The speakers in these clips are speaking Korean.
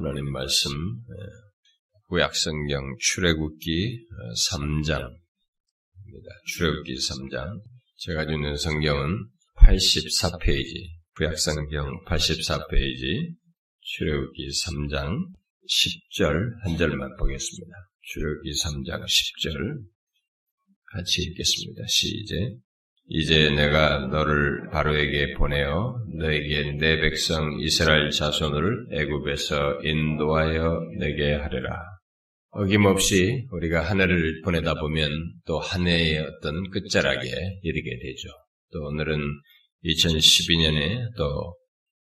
하나님 말씀 구약성경 출애굽기 3장입니다. 출애굽기 3장 제가 주는 성경은 84페이지 구약성경 84페이지 출애굽기 3장 10절 한 절만 보겠습니다. 출애굽기 3장 10절 같이 읽겠습니다. 시제 이제 내가 너를 바로에게 보내어 너에게 내 백성 이스라엘 자손을 애굽에서 인도하여 내게 하리라. 어김없이 우리가 한 해를 보내다 보면 또 한 해의 어떤 끝자락에 이르게 되죠. 또 오늘은 2012년에 또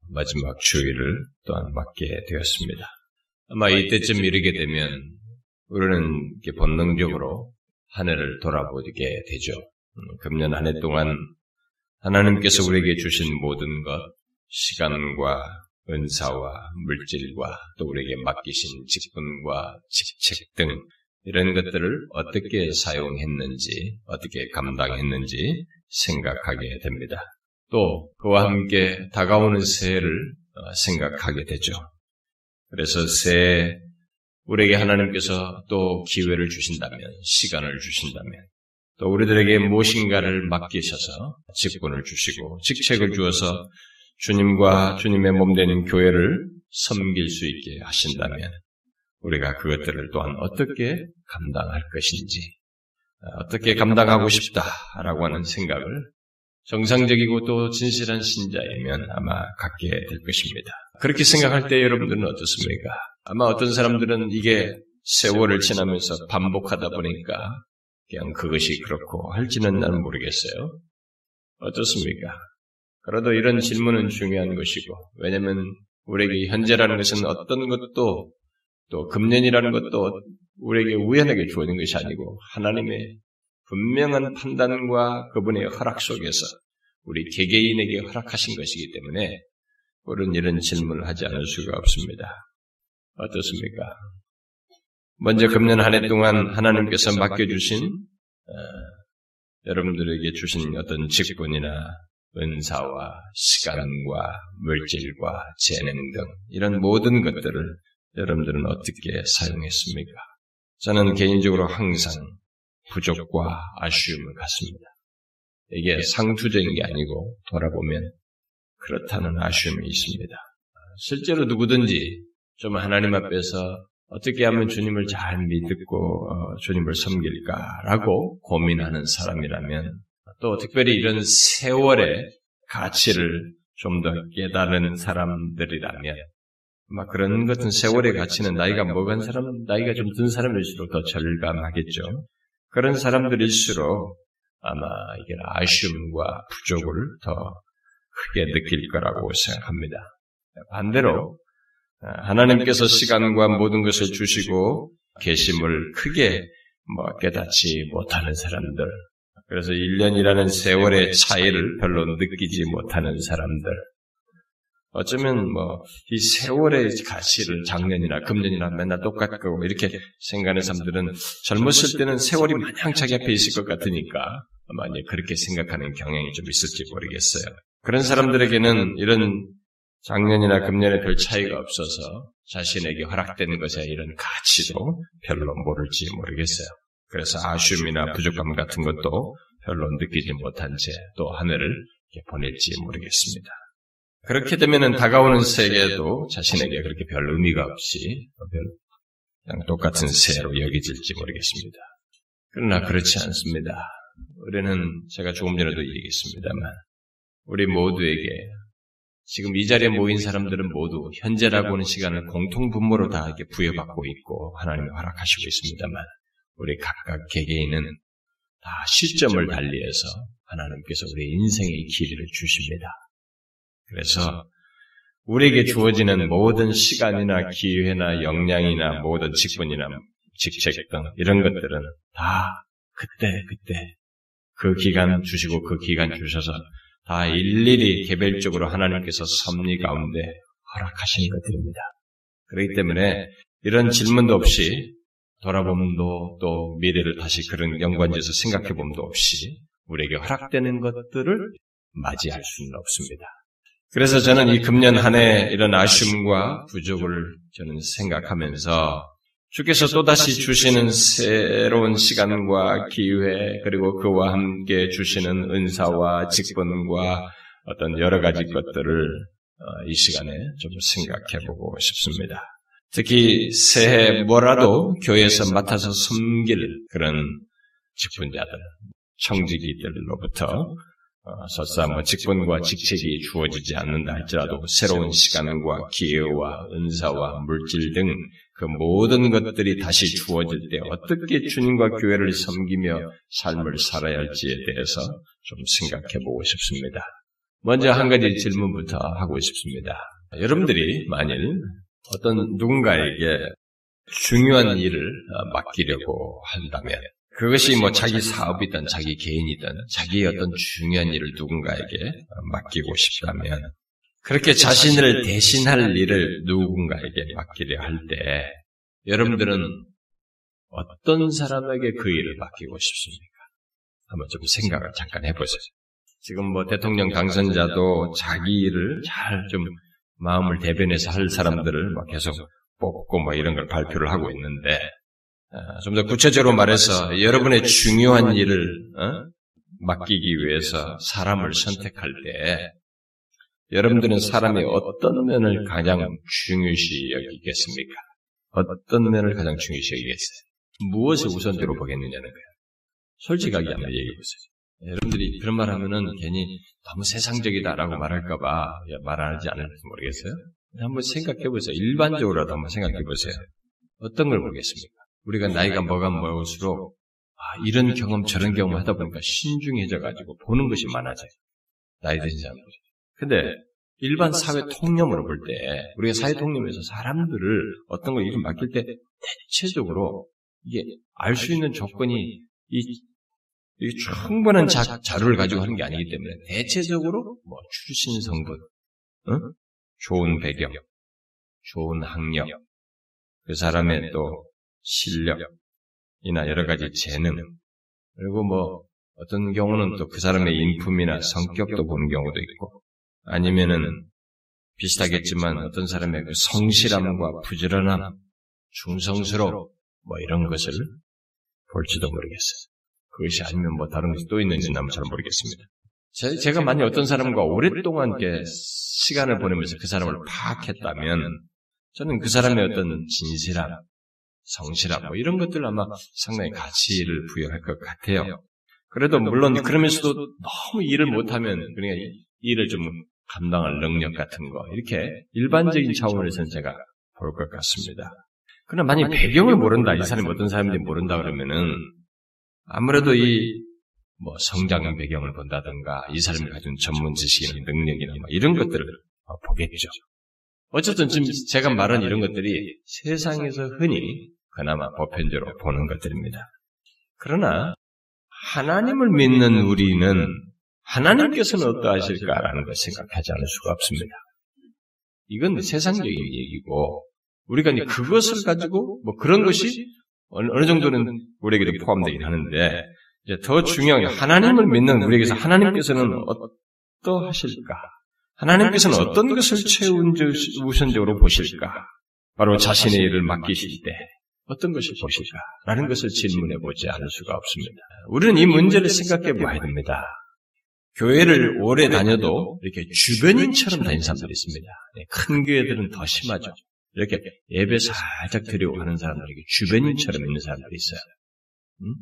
마지막 주일을 또한 맞게 되었습니다. 아마 이때쯤 이르게 되면 우리는 본능적으로 한 해를 돌아보게 되죠. 음, 금년 한 해 동안 하나님께서 우리에게 주신 모든 것, 시간과 은사와 물질과 또 우리에게 맡기신 직분과 직책 등 이런 것들을 어떻게 사용했는지, 어떻게 감당했는지 생각하게 됩니다. 또 그와 함께 다가오는 새해를 어, 생각하게 되죠. 그래서 새해 우리에게 하나님께서 또 기회를 주신다면, 시간을 주신다면, 또 우리들에게 무엇인가를 맡기셔서 직분을 주시고 직책을 주어서 주님과 주님의 몸된 교회를 섬길 수 있게 하신다면 우리가 그것들을 또한 어떻게 감당할 것인지 어떻게 감당하고 싶다라고 하는 생각을 정상적이고 또 진실한 신자이면 아마 갖게 될 것입니다. 그렇게 생각할 때 여러분들은 어떻습니까? 아마 어떤 사람들은 이게 세월을 지나면서 반복하다 보니까 그냥 그것이 그렇고 할지는 나는 모르겠어요. 어떻습니까? 그래도 이런 질문은 중요한 것이고, 왜냐면 우리에게 현재라는 것은 어떤 것도 또 금년이라는 것도 우리에게 우연하게 주어진 것이 아니고 하나님의 분명한 판단과 그분의 허락 속에서 우리 개개인에게 허락하신 것이기 때문에 우리는 이런 질문을 하지 않을 수가 없습니다. 어떻습니까? 먼저 금년 한 해 동안 하나님께서 맡겨주신 어, 여러분들에게 주신 어떤 직분이나 은사와 시간과 물질과 재능 등 이런 모든 것들을 여러분들은 어떻게 사용했습니까? 저는 개인적으로 항상 부족과 아쉬움을 갖습니다. 이게 상투적인 게 아니고 돌아보면 그렇다는 아쉬움이 있습니다. 실제로 누구든지 좀 하나님 앞에서 어떻게 하면 주님을 잘 믿고 어, 주님을 섬길까라고 고민하는 사람이라면 또 특별히 이런 세월의 가치를 좀 더 깨달은 사람들이라면 아마 그런 같은 세월의 가치는 나이가 먹은 사람, 나이가 좀 든 사람일수록 더 절감하겠죠. 그런 사람들일수록 아마 이게 아쉬움과 부족을 더 크게 느낄 거라고 생각합니다. 반대로 하나님께서 시간과 모든 것을 주시고 계심을 크게 뭐 깨닫지 못하는 사람들, 그래서 1년이라는 세월의 차이를 별로 느끼지 못하는 사람들, 어쩌면 뭐 이 세월의 가치를 작년이나 금년이나 맨날 똑같고 이렇게 생각하는 사람들은 젊었을 때는 세월이 마냥 자기 앞에 있을 것 같으니까 아마 이제 그렇게 생각하는 경향이 좀 있을지 모르겠어요. 그런 사람들에게는 이런 작년이나 금년에 별 차이가 없어서 자신에게 허락된 것에 이런 가치도 별로 모를지 모르겠어요. 그래서 아쉬움이나 부족감 같은 것도 별로 느끼지 못한 채 또 한 해를 보낼지 모르겠습니다. 그렇게 되면 다가오는 세계도 자신에게 그렇게 별 의미가 없이 그냥 똑같은 새로 여겨질지 모르겠습니다. 그러나 그렇지 않습니다. 우리는 제가 조금 전에도 얘기했습니다만 우리 모두에게 지금 이 자리에 모인 사람들은 모두 현재라고 하는 시간을 공통 분모로 다 이렇게 부여받고 있고 하나님이 허락하시고 있습니다만 우리 각각 개개인은 다 시점을 달리해서 하나님께서 우리 인생의 길이를 주십니다. 그래서 우리에게 주어지는 모든 시간이나 기회나 역량이나 모든 직분이나 직책 등 이런 것들은 다 그때 그때 그 기간 주시고 그 기간 주셔서 다 일일이 개별적으로 하나님께서 섭리 가운데 허락하신 것들입니다. 그렇기 때문에 이런 질문도 없이 돌아봄도 또 미래를 다시 그런 연관지에서 생각해 봄도 없이 우리에게 허락되는 것들을 맞이할 수는 없습니다. 그래서 저는 이 금년 한 해 이런 아쉬움과 부족을 저는 생각하면서 주께서 또다시 주시는 새로운 시간과 기회, 그리고 그와 함께 주시는 은사와 직분과 어떤 여러 가지 것들을 어, 이 시간에 좀 생각해 보고 싶습니다. 특히 새해 뭐라도 교회에서 맡아서 섬길 그런 직분자들, 청지기들로부터 어, 설사 뭐 직분과 직책이 주어지지 않는다 할지라도 새로운 시간과 기회와 은사와 물질 등 그 모든 것들이 다시 주어질 때 어떻게 주님과 교회를 섬기며 삶을 살아야 할지에 대해서 좀 생각해 보고 싶습니다. 먼저 한 가지 질문부터 하고 싶습니다. 여러분들이 만일 어떤 누군가에게 중요한 일을 어, 맡기려고 한다면 그것이 뭐 자기 사업이든 자기 개인이든 자기의 어떤 중요한 일을 누군가에게 맡기고 싶다면 그렇게 자신을 대신할 일을 누군가에게 맡기려 할 때 여러분들은 어떤 사람에게 그 일을 맡기고 싶습니까? 한번 좀 생각을 잠깐 해보세요. 지금 뭐 대통령 당선자도 자기 일을 잘 좀 마음을 대변해서 할 사람들을 막 계속 뽑고 뭐 이런 걸 발표를 하고 있는데 어, 좀더 구체적으로 말해서 여러분의 중요한 일을 어? 맡기기 위해서 사람을 선택할 때 여러분들은 사람의 어떤 면을 가장 중요시 여기겠습니까? 어떤 면을 가장 중요시 여기겠어요? 무엇을 우선적으로 보겠느냐는 거예요. 솔직하게 한번 얘기해 보세요. 여러분들이 그런 말 하면은 괜히 너무 세상적이다라고 말할까봐 말하지 않을지 모르겠어요. 한번 생각해 보세요. 일반적으로라도 한번 생각해 보세요. 어떤 걸 보겠습니까? 우리가 나이가 뭐가 먹을수록 아, 이런 경험 저런 경험 하다 보니까 신중해져 가지고 보는 것이 많아져요. 나이 드신 사람들이. 근데 일반 사회 통념으로 볼 때 우리가 사회 통념에서 사람들을 어떤 걸 일을 맡길 때 대체적으로 이게 알 수 있는 조건이 이, 이 충분한 자, 자료를 가지고 하는 게 아니기 때문에 대체적으로 뭐 출신 성분, 응? 좋은 배경, 좋은 학력, 그 사람의 또 실력이나 여러 가지 재능, 그리고 뭐 어떤 경우는 또 그 사람의 인품이나 성격도 보는 경우도 있고, 아니면은 비슷하겠지만 어떤 사람의 그 성실함과 부지런함, 충성스러움, 뭐 이런 것을 볼지도 모르겠어요. 그것이 아니면 뭐 다른 것이 또 있는지 는 잘 모르겠습니다. 제, 가 만약 어떤 사람과 오랫동안 시간을 보내면서 그 사람을 파악했다면 저는 그 사람의 어떤 진실함, 성실함, 뭐 이런 것들 아마 상당히 가치를 부여할 것 같아요. 그래도 물론 그러면서도 너무 일을 못하면 그러니까 일을 좀 감당할 능력 같은 거 이렇게 일반적인 차원에서는 제가 볼 것 같습니다. 그러나 만약 배경을 모른다, 이 사람이 어떤 사람인지 모른다 그러면은 아무래도 이 뭐 성장 배경을 본다든가 이 사람이 가진 전문 지식이나 능력이나 뭐 이런 것들을 보겠죠. 어쨌든 지금 제가 말한 이런 것들이 세상에서 흔히 그나마 보편적으로 보는 것들입니다. 그러나 하나님을 믿는 우리는 하나님께서는 어떠하실까라는 걸 생각하지 않을 수가 없습니다. 이건 세상적인 얘기고 우리가 이제 그것을 가지고 뭐 그런 것이 어느 정도는 우리에게도 포함되긴 하는데 이제 더 중요한 게 하나님을 믿는 우리에게서 하나님께서는 어떠하실까? 하나님께서는 어떤 것을 최우선적으로 보실까? 바로 자신의 일을 맡기실 때 어떤 것을 보실까? 라는 것을 질문해 보지 않을 수가 없습니다. 우리는 이 문제를 생각해 봐야 됩니다. 교회를 오래 다녀도 이렇게 주변인처럼 다니는 사람들이 있습니다. 네, 큰 교회들은 더 심하죠. 이렇게 예배 살짝 드리고 하는 사람들에게 주변인처럼 있는 사람들이 있어요. 음?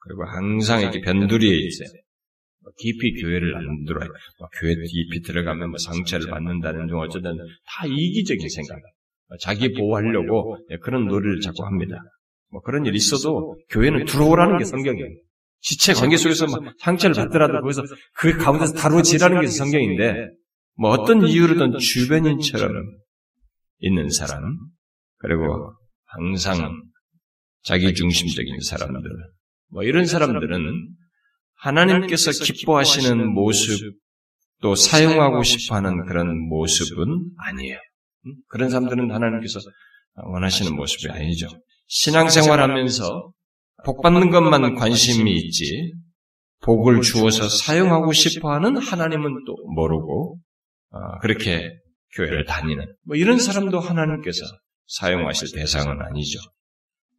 그리고 항상 이렇게 변두리에 있어요. 뭐 깊이 교회를 안 들어요. 뭐 교회 깊이 들어가면 뭐 상처를 받는다는 등 어쨌든 다 이기적인 생각. 자기 보호하려고 그런 노래를 자꾸 합니다. 뭐 그런 일 있어도 교회는 들어오라는 게 성경이에요. 지체 관계 속에서 막 상처를 받더라도 거기서 그 가운데서 다루어지라는 게 성경인데 뭐 어떤 이유로든 주변인처럼 있는 사람 그리고 항상 자기 중심적인 사람들 뭐 이런 사람들은 하나님께서 기뻐하시는 모습 또 사용하고 싶어하는 그런 모습은 아니에요. 그런 사람들은 하나님께서 원하시는 모습이 아니죠. 신앙생활하면서 복 받는 것만 관심이 있지 복을 주어서 사용하고 싶어 하는 하나님은 또 모르고 어, 그렇게 교회를 다니는 뭐 이런 사람도 하나님께서 사용하실 대상은 아니죠.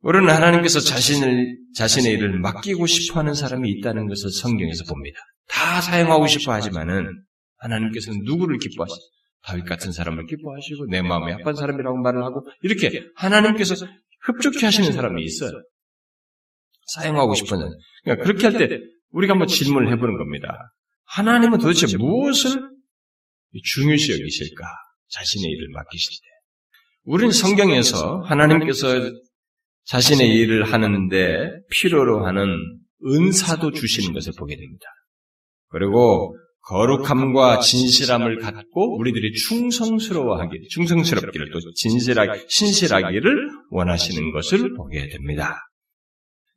우리는 하나님께서 자신을 자신의 일을 맡기고 싶어 하는 사람이 있다는 것을 성경에서 봅니다. 다 사용하고 싶어 하지만은 하나님께서는 누구를 기뻐하시? 다윗 같은 사람을 기뻐하시고 내 마음에 합한 사람이라고 말을 하고 이렇게 하나님께서 흡족해 하시는 사람이 있어요. 사용하고 싶어는 그러니까 그렇게 할 때 우리가 한번 질문을 해보는 겁니다. 하나님은 도대체 무엇을 중요시 여기실까? 자신의 일을 맡기실 때. 우리는 성경에서 하나님께서 자신의 일을 하는데 필요로 하는 은사도 주시는 것을 보게 됩니다. 그리고 거룩함과 진실함을 갖고 우리들이 충성스러워하기, 충성스럽기를 또 진실하게, 신실하기를 원하시는 것을 보게 됩니다.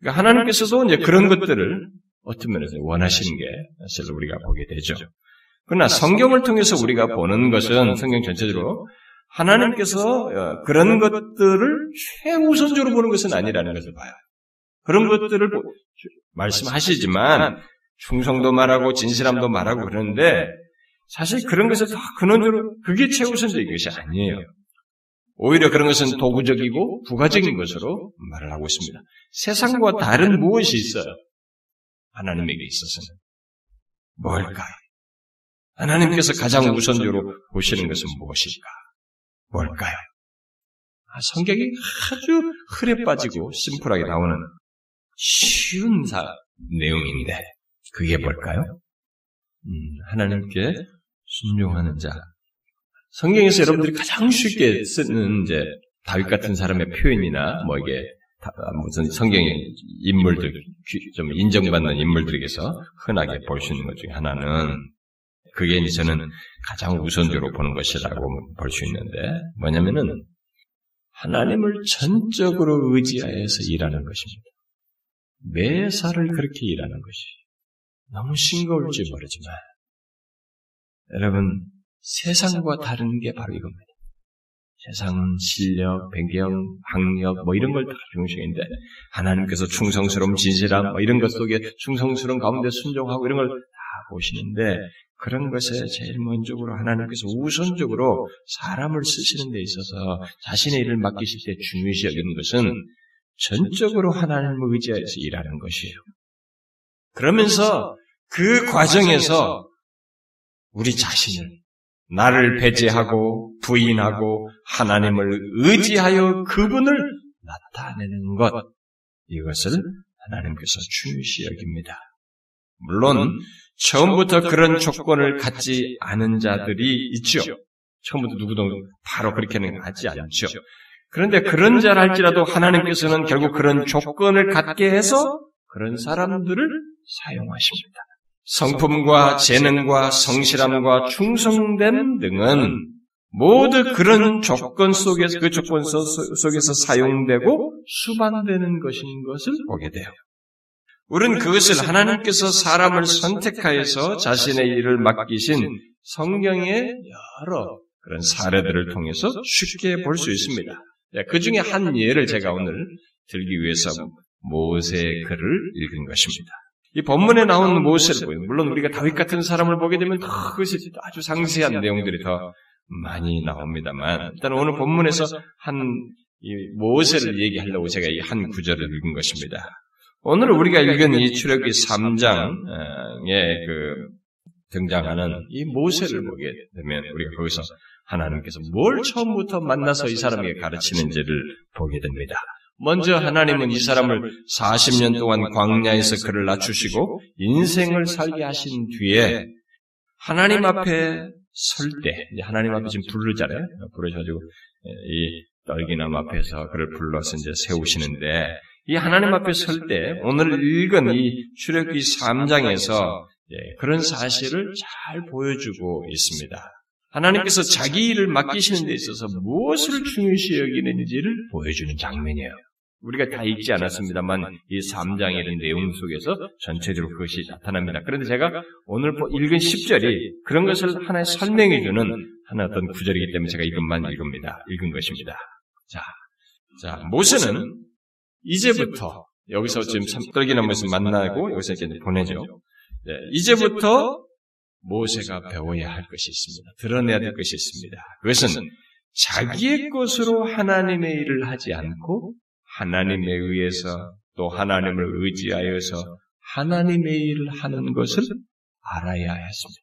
그러니까 하나님께서도 이제 그런 것들을 어떤 면에서 원하시는 게 사실 우리가 보게 되죠. 그러나 성경을 통해서 우리가 보는 것은 성경 전체적으로 하나님께서 어, 그런 것들을 최우선적으로 보는 것은 아니라는 것을 봐요. 그런 것들을 말씀하시지만 충성도 말하고 진실함도 말하고 그러는데 사실 그런 것을 다 근원적으로 그게 최우선적인 것이 아니에요. 오히려 그런 것은 도구적이고 부가적인 것으로 말을 하고 있습니다. 세상과 다른 무엇이 있어요? 하나님에게 있어서는 뭘까요? 하나님께서 가장 우선적으로 보시는 것은 무엇일까? 뭘까요? 아, 성경이 아주 흐려 빠지고 심플하게 나오는 쉬운 사, 내용인데 그게 뭘까요? 음, 하나님께 순종하는 자. 성경에서 여러분들이 가장 쉽게 쓰는 이제 다윗 같은 사람의 표현이나 뭐 이게 무슨 성경의 인물들 좀 인정받는 인물들에게서 흔하게 볼 수 있는 것 중에 하나는 그게 이제 저는 가장 우선적으로 보는 것이라고 볼 수 있는데 뭐냐면은 하나님을 전적으로 의지하여서 일하는 것입니다. 매사를 그렇게 일하는 것이 너무 싱거울지 모르지만 여러분 세상과 다른 게 바로 이겁니다. 세상은 실력, 배경, 학력 뭐 이런 걸 다 중시인데 하나님께서 충성스러움, 진실함 뭐 이런 것 속에 충성스러운 가운데 순종하고 이런 걸 다 보시는데 그런 것에 제일 먼저로 하나님께서 우선적으로 사람을 쓰시는 데 있어서 자신의 일을 맡기실 때 중요시 여기는 것은 전적으로 하나님을 의지하여서 일하는 것이에요. 그러면서 그 과정에서 우리 자신을 나를 배제하고 부인하고 하나님을 의지하여 그분을 나타내는 것 이것을 하나님께서 중요시 여깁니다. 물론 처음부터 그런 조건을 갖지 않은 자들이 있죠. 처음부터 누구도 바로 그렇게는 하지 않죠. 그런데 그런 자를 할지라도 하나님께서는 결국 그런 조건을 갖게 해서 그런 사람들을 사용하십니다. 성품과 재능과 성실함과 충성됨 등은 모두 그런 조건 속에서 그 조건 속에서 사용되고 수반되는 것인 것을 보게 돼요. 우리는 그것을 하나님께서 사람을 선택하여서 자신의 일을 맡기신 성경의 여러 그런 사례들을 통해서 쉽게 볼 수 있습니다. 네, 그 중에 한 예를 제가 오늘 들기 위해서 모세의 글을 읽은 것입니다. 이 본문에 나오는 모세를 보요. 물론 우리가 다윗 같은 사람을 보게 되면 더 그것이 아주 상세한 내용들이 더 많이 나옵니다만 일단 오늘 본문에서 한 모세를 얘기하려고 제가 이 한 구절을 읽은 것입니다. 오늘 우리가 읽은 이 출애굽기 3장에 그 등장하는 이 모세를 보게 되면 우리가 거기서 하나님께서 뭘 처음부터 만나서 이 사람에게 가르치는지를 보게 됩니다. 먼저 하나님은 이 사람을 40년 동안 광야에서 그를 낮추시고 인생을 살게 하신 뒤에 하나님 앞에 설 때, 하나님 앞에 지금 부르잖아요. 부르셔가지고 이 떨기남 앞에서 그를 불러서 이제 세우시는데 이 하나님 앞에 설 때 오늘 읽은 이 출애굽기 3장에서 예, 그런 사실을 잘 보여주고 있습니다. 하나님께서 자기 일을 맡기시는 데 있어서 무엇을 중요시 여기는지를 보여주는 장면이에요. 우리가 다 읽지 않았습니다만 이 3장의 이런 내용 속에서 전체적으로 그것이 나타납니다. 그런데 제가 오늘 읽은 10절이 그런 것을 하나의 설명해주는 하나 어떤 구절이기 때문에 제가 이것만 읽습니다. 읽은 것입니다. 자, 자 모세는 이제부터 여기서 지금 떨기나무에서 만나고 여기서 이렇게 보내죠. 네, 이제부터 모세가 배워야 할 것이 있습니다. 드러내야 될 것이 있습니다. 그것은 자기의 것으로 하나님의 일을 하지 않고 하나님에 의해서 또 하나님을 의지하여서 하나님의 일을 하는 것을 알아야 했습니다.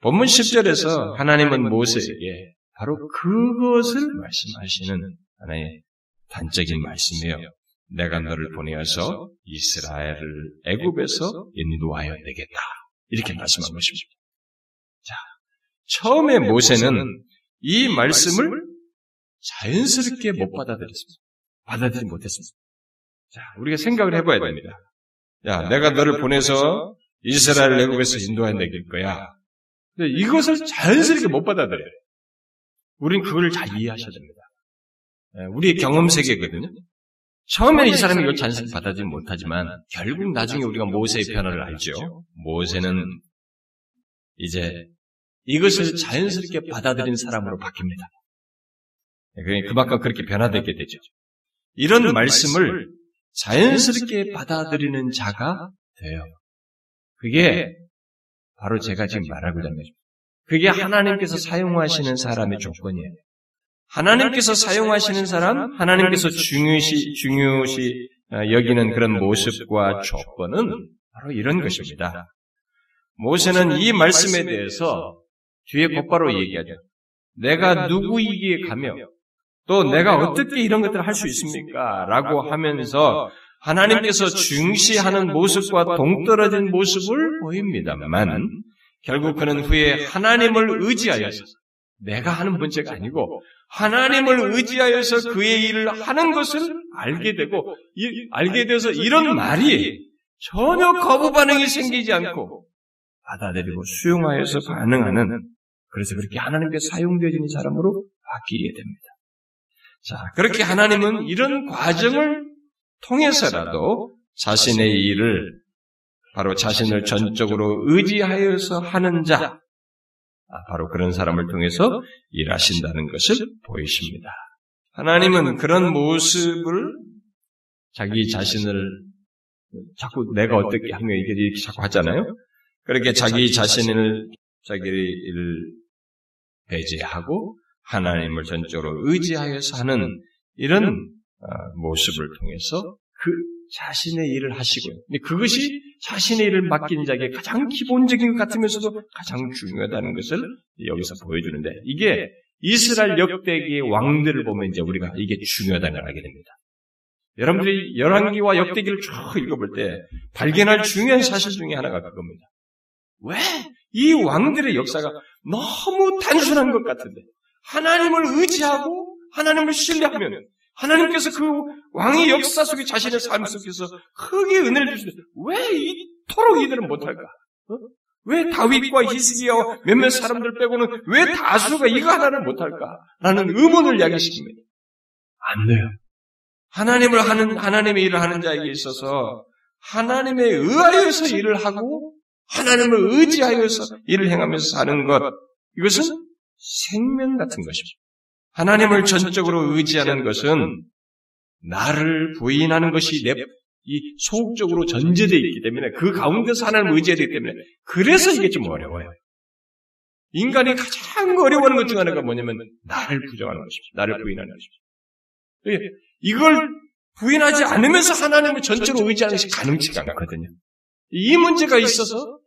본문 10절에서 하나님은 모세에게 바로 그것을 말씀하시는 하나의 단적인 말씀이에요. 내가 너를 보내어서 이스라엘을 애굽에서 인도하여 내겠다. 이렇게 말씀한 것입니다. 자, 처음에 모세는 이 말씀을 자연스럽게 못 받아들였습니다. 받아들이지 못했습니다. 자, 우리가 생각을 해봐야 됩니다. 야, 내가 너를 보내서 이스라엘 애국에서 인도해 내길 거야. 근데 이것을 자연스럽게 못 받아들여요. 우린 그걸 잘 이해하셔야 됩니다. 예, 우리의 경험 세계거든요. 처음에는 이 사람이 이걸 자연스럽게 받아들이지 못하지만 결국 나중에 우리가 모세의 변화를 알죠. 모세는 이제 이것을 자연스럽게 받아들인 사람으로 바뀝니다. 예, 그만큼 그렇게 변화되게 되죠. 이런 말씀을 자연스럽게 받아들이는 자가 돼요. 그게 바로 제가 지금 말하고자 하는 거죠. 그게 하나님께서 사용하시는 사람의 조건이에요. 하나님께서 사용하시는 사람, 하나님께서 중요시, 중요시 어, 여기는 그런 모습과 조건은 바로 이런 것입니다. 모세는 이 말씀에 대해서 뒤에 곧바로 얘기하죠. 내가 누구이기에 가며 또 내가 어떻게 이런 것들을 할 수 있습니까? 라고 하면서 하나님께서 중시하는 모습과 동떨어진 모습을 보입니다만 결국 그는 후에 하나님을 의지하여서 내가 하는 문제가 아니고 하나님을 의지하여서 그의 일을 하는 것을 알게 되고 알게 돼서 이런 말이 전혀 거부 반응이 생기지 않고 받아들이고 수용하여서 반응하는 그래서 그렇게 하나님께 사용되어지는 사람으로 바뀌게 됩니다. 자, 그렇게 하나님은 이런 과정을 통해서라도 자신의 일을 바로 자신을 전적으로 의지하여서 하는 자, 아, 바로 그런 사람을 통해서 일하신다는 것을 보이십니다. 하나님은 그런 모습을 자기 자신을 자꾸 내가 어떻게 하면 이렇게 자꾸 하잖아요. 그렇게 자기 자신을 자기를 배제하고 하나님을 전적으로 의지하여서 하는 이런 어, 모습을 통해서 그 자신의 일을 하시고요. 근데 그것이 자신의 일을 맡긴 자에게 가장 기본적인 것 같으면서도 가장 중요하다는 것을 여기서 보여주는데 이게 이스라엘 역대기의 왕들을 보면 이제 우리가 이게 중요하다는 걸 알게 됩니다. 여러분들이 열왕기와 역대기를 쭉 읽어볼 때 발견할 중요한 사실 중에 하나가 그겁니다. 왜? 이 왕들의 역사가 너무 단순한 것 같은데 하나님을 의지하고 하나님을 신뢰하면 하나님께서 그 왕의 역사 속에 자신의 삶 속에서 크게 은혜를 주시는데 왜 이토록 이들은 못할까? 어? 왜 다윗과 히스기야와 몇몇 사람들 빼고는 왜 다수가 이거 하나를 못할까? 라는 의문을 야기시킵니다. 안 돼요. 하나님을 하는, 하나님의 일을 하는 자에게 있어서 하나님에 의하여서 일을 하고 하나님을 의지하여서 일을 행하면서 사는 것, 이것은 생명 같은 것입니다. 하나님을 전적으로 의지하는 것은 나를 부인하는 것이 내, 이 소극적으로 전제되어 있기 때문에 그 가운데서 하나님을 의지해야 되기 때문에 그래서 이게 좀 어려워요. 인간이 가장 어려워하는 것 중 하나가 뭐냐면 나를 부정하는 것입니다. 나를 부인하는 것입니다. 이걸 부인하지 않으면서 하나님을 전적으로 의지하는 것이 가능치가 않거든요. 이 문제가 있어서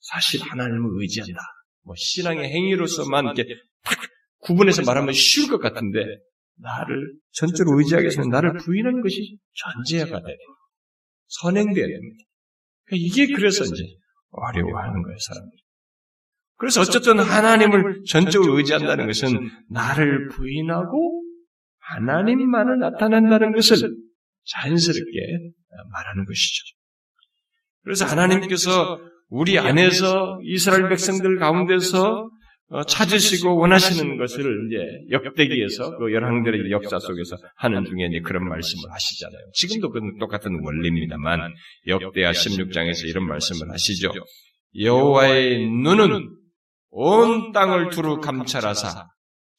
사실 하나님을 의지한다. 뭐 신앙의 행위로서만 이렇게 딱 구분해서 말하면 쉬울 것 같은데 나를 전적으로 의지하기 위해서는 나를 부인하는 것이 전제가 됩니다. 선행돼야 됩니다. 그러니까 이게 그래서 이제 어려워하는 거예요, 사람들이. 그래서 어쨌든 하나님을 전적으로 의지한다는 것은 나를 부인하고 하나님만을 나타낸다는 것을 자연스럽게 말하는 것이죠. 그래서 하나님께서 우리 안에서 이스라엘 백성들 가운데서 어, 찾으시고 원하시는 것을 이제 역대기에서 그 열왕들의 역사 속에서 하는 중에 이제 그런 말씀을 하시잖아요. 지금도 그 똑같은 원리입니다만 역대하 16장에서 이런 말씀을 하시죠. 여호와의 눈은 온 땅을 두루 감찰하사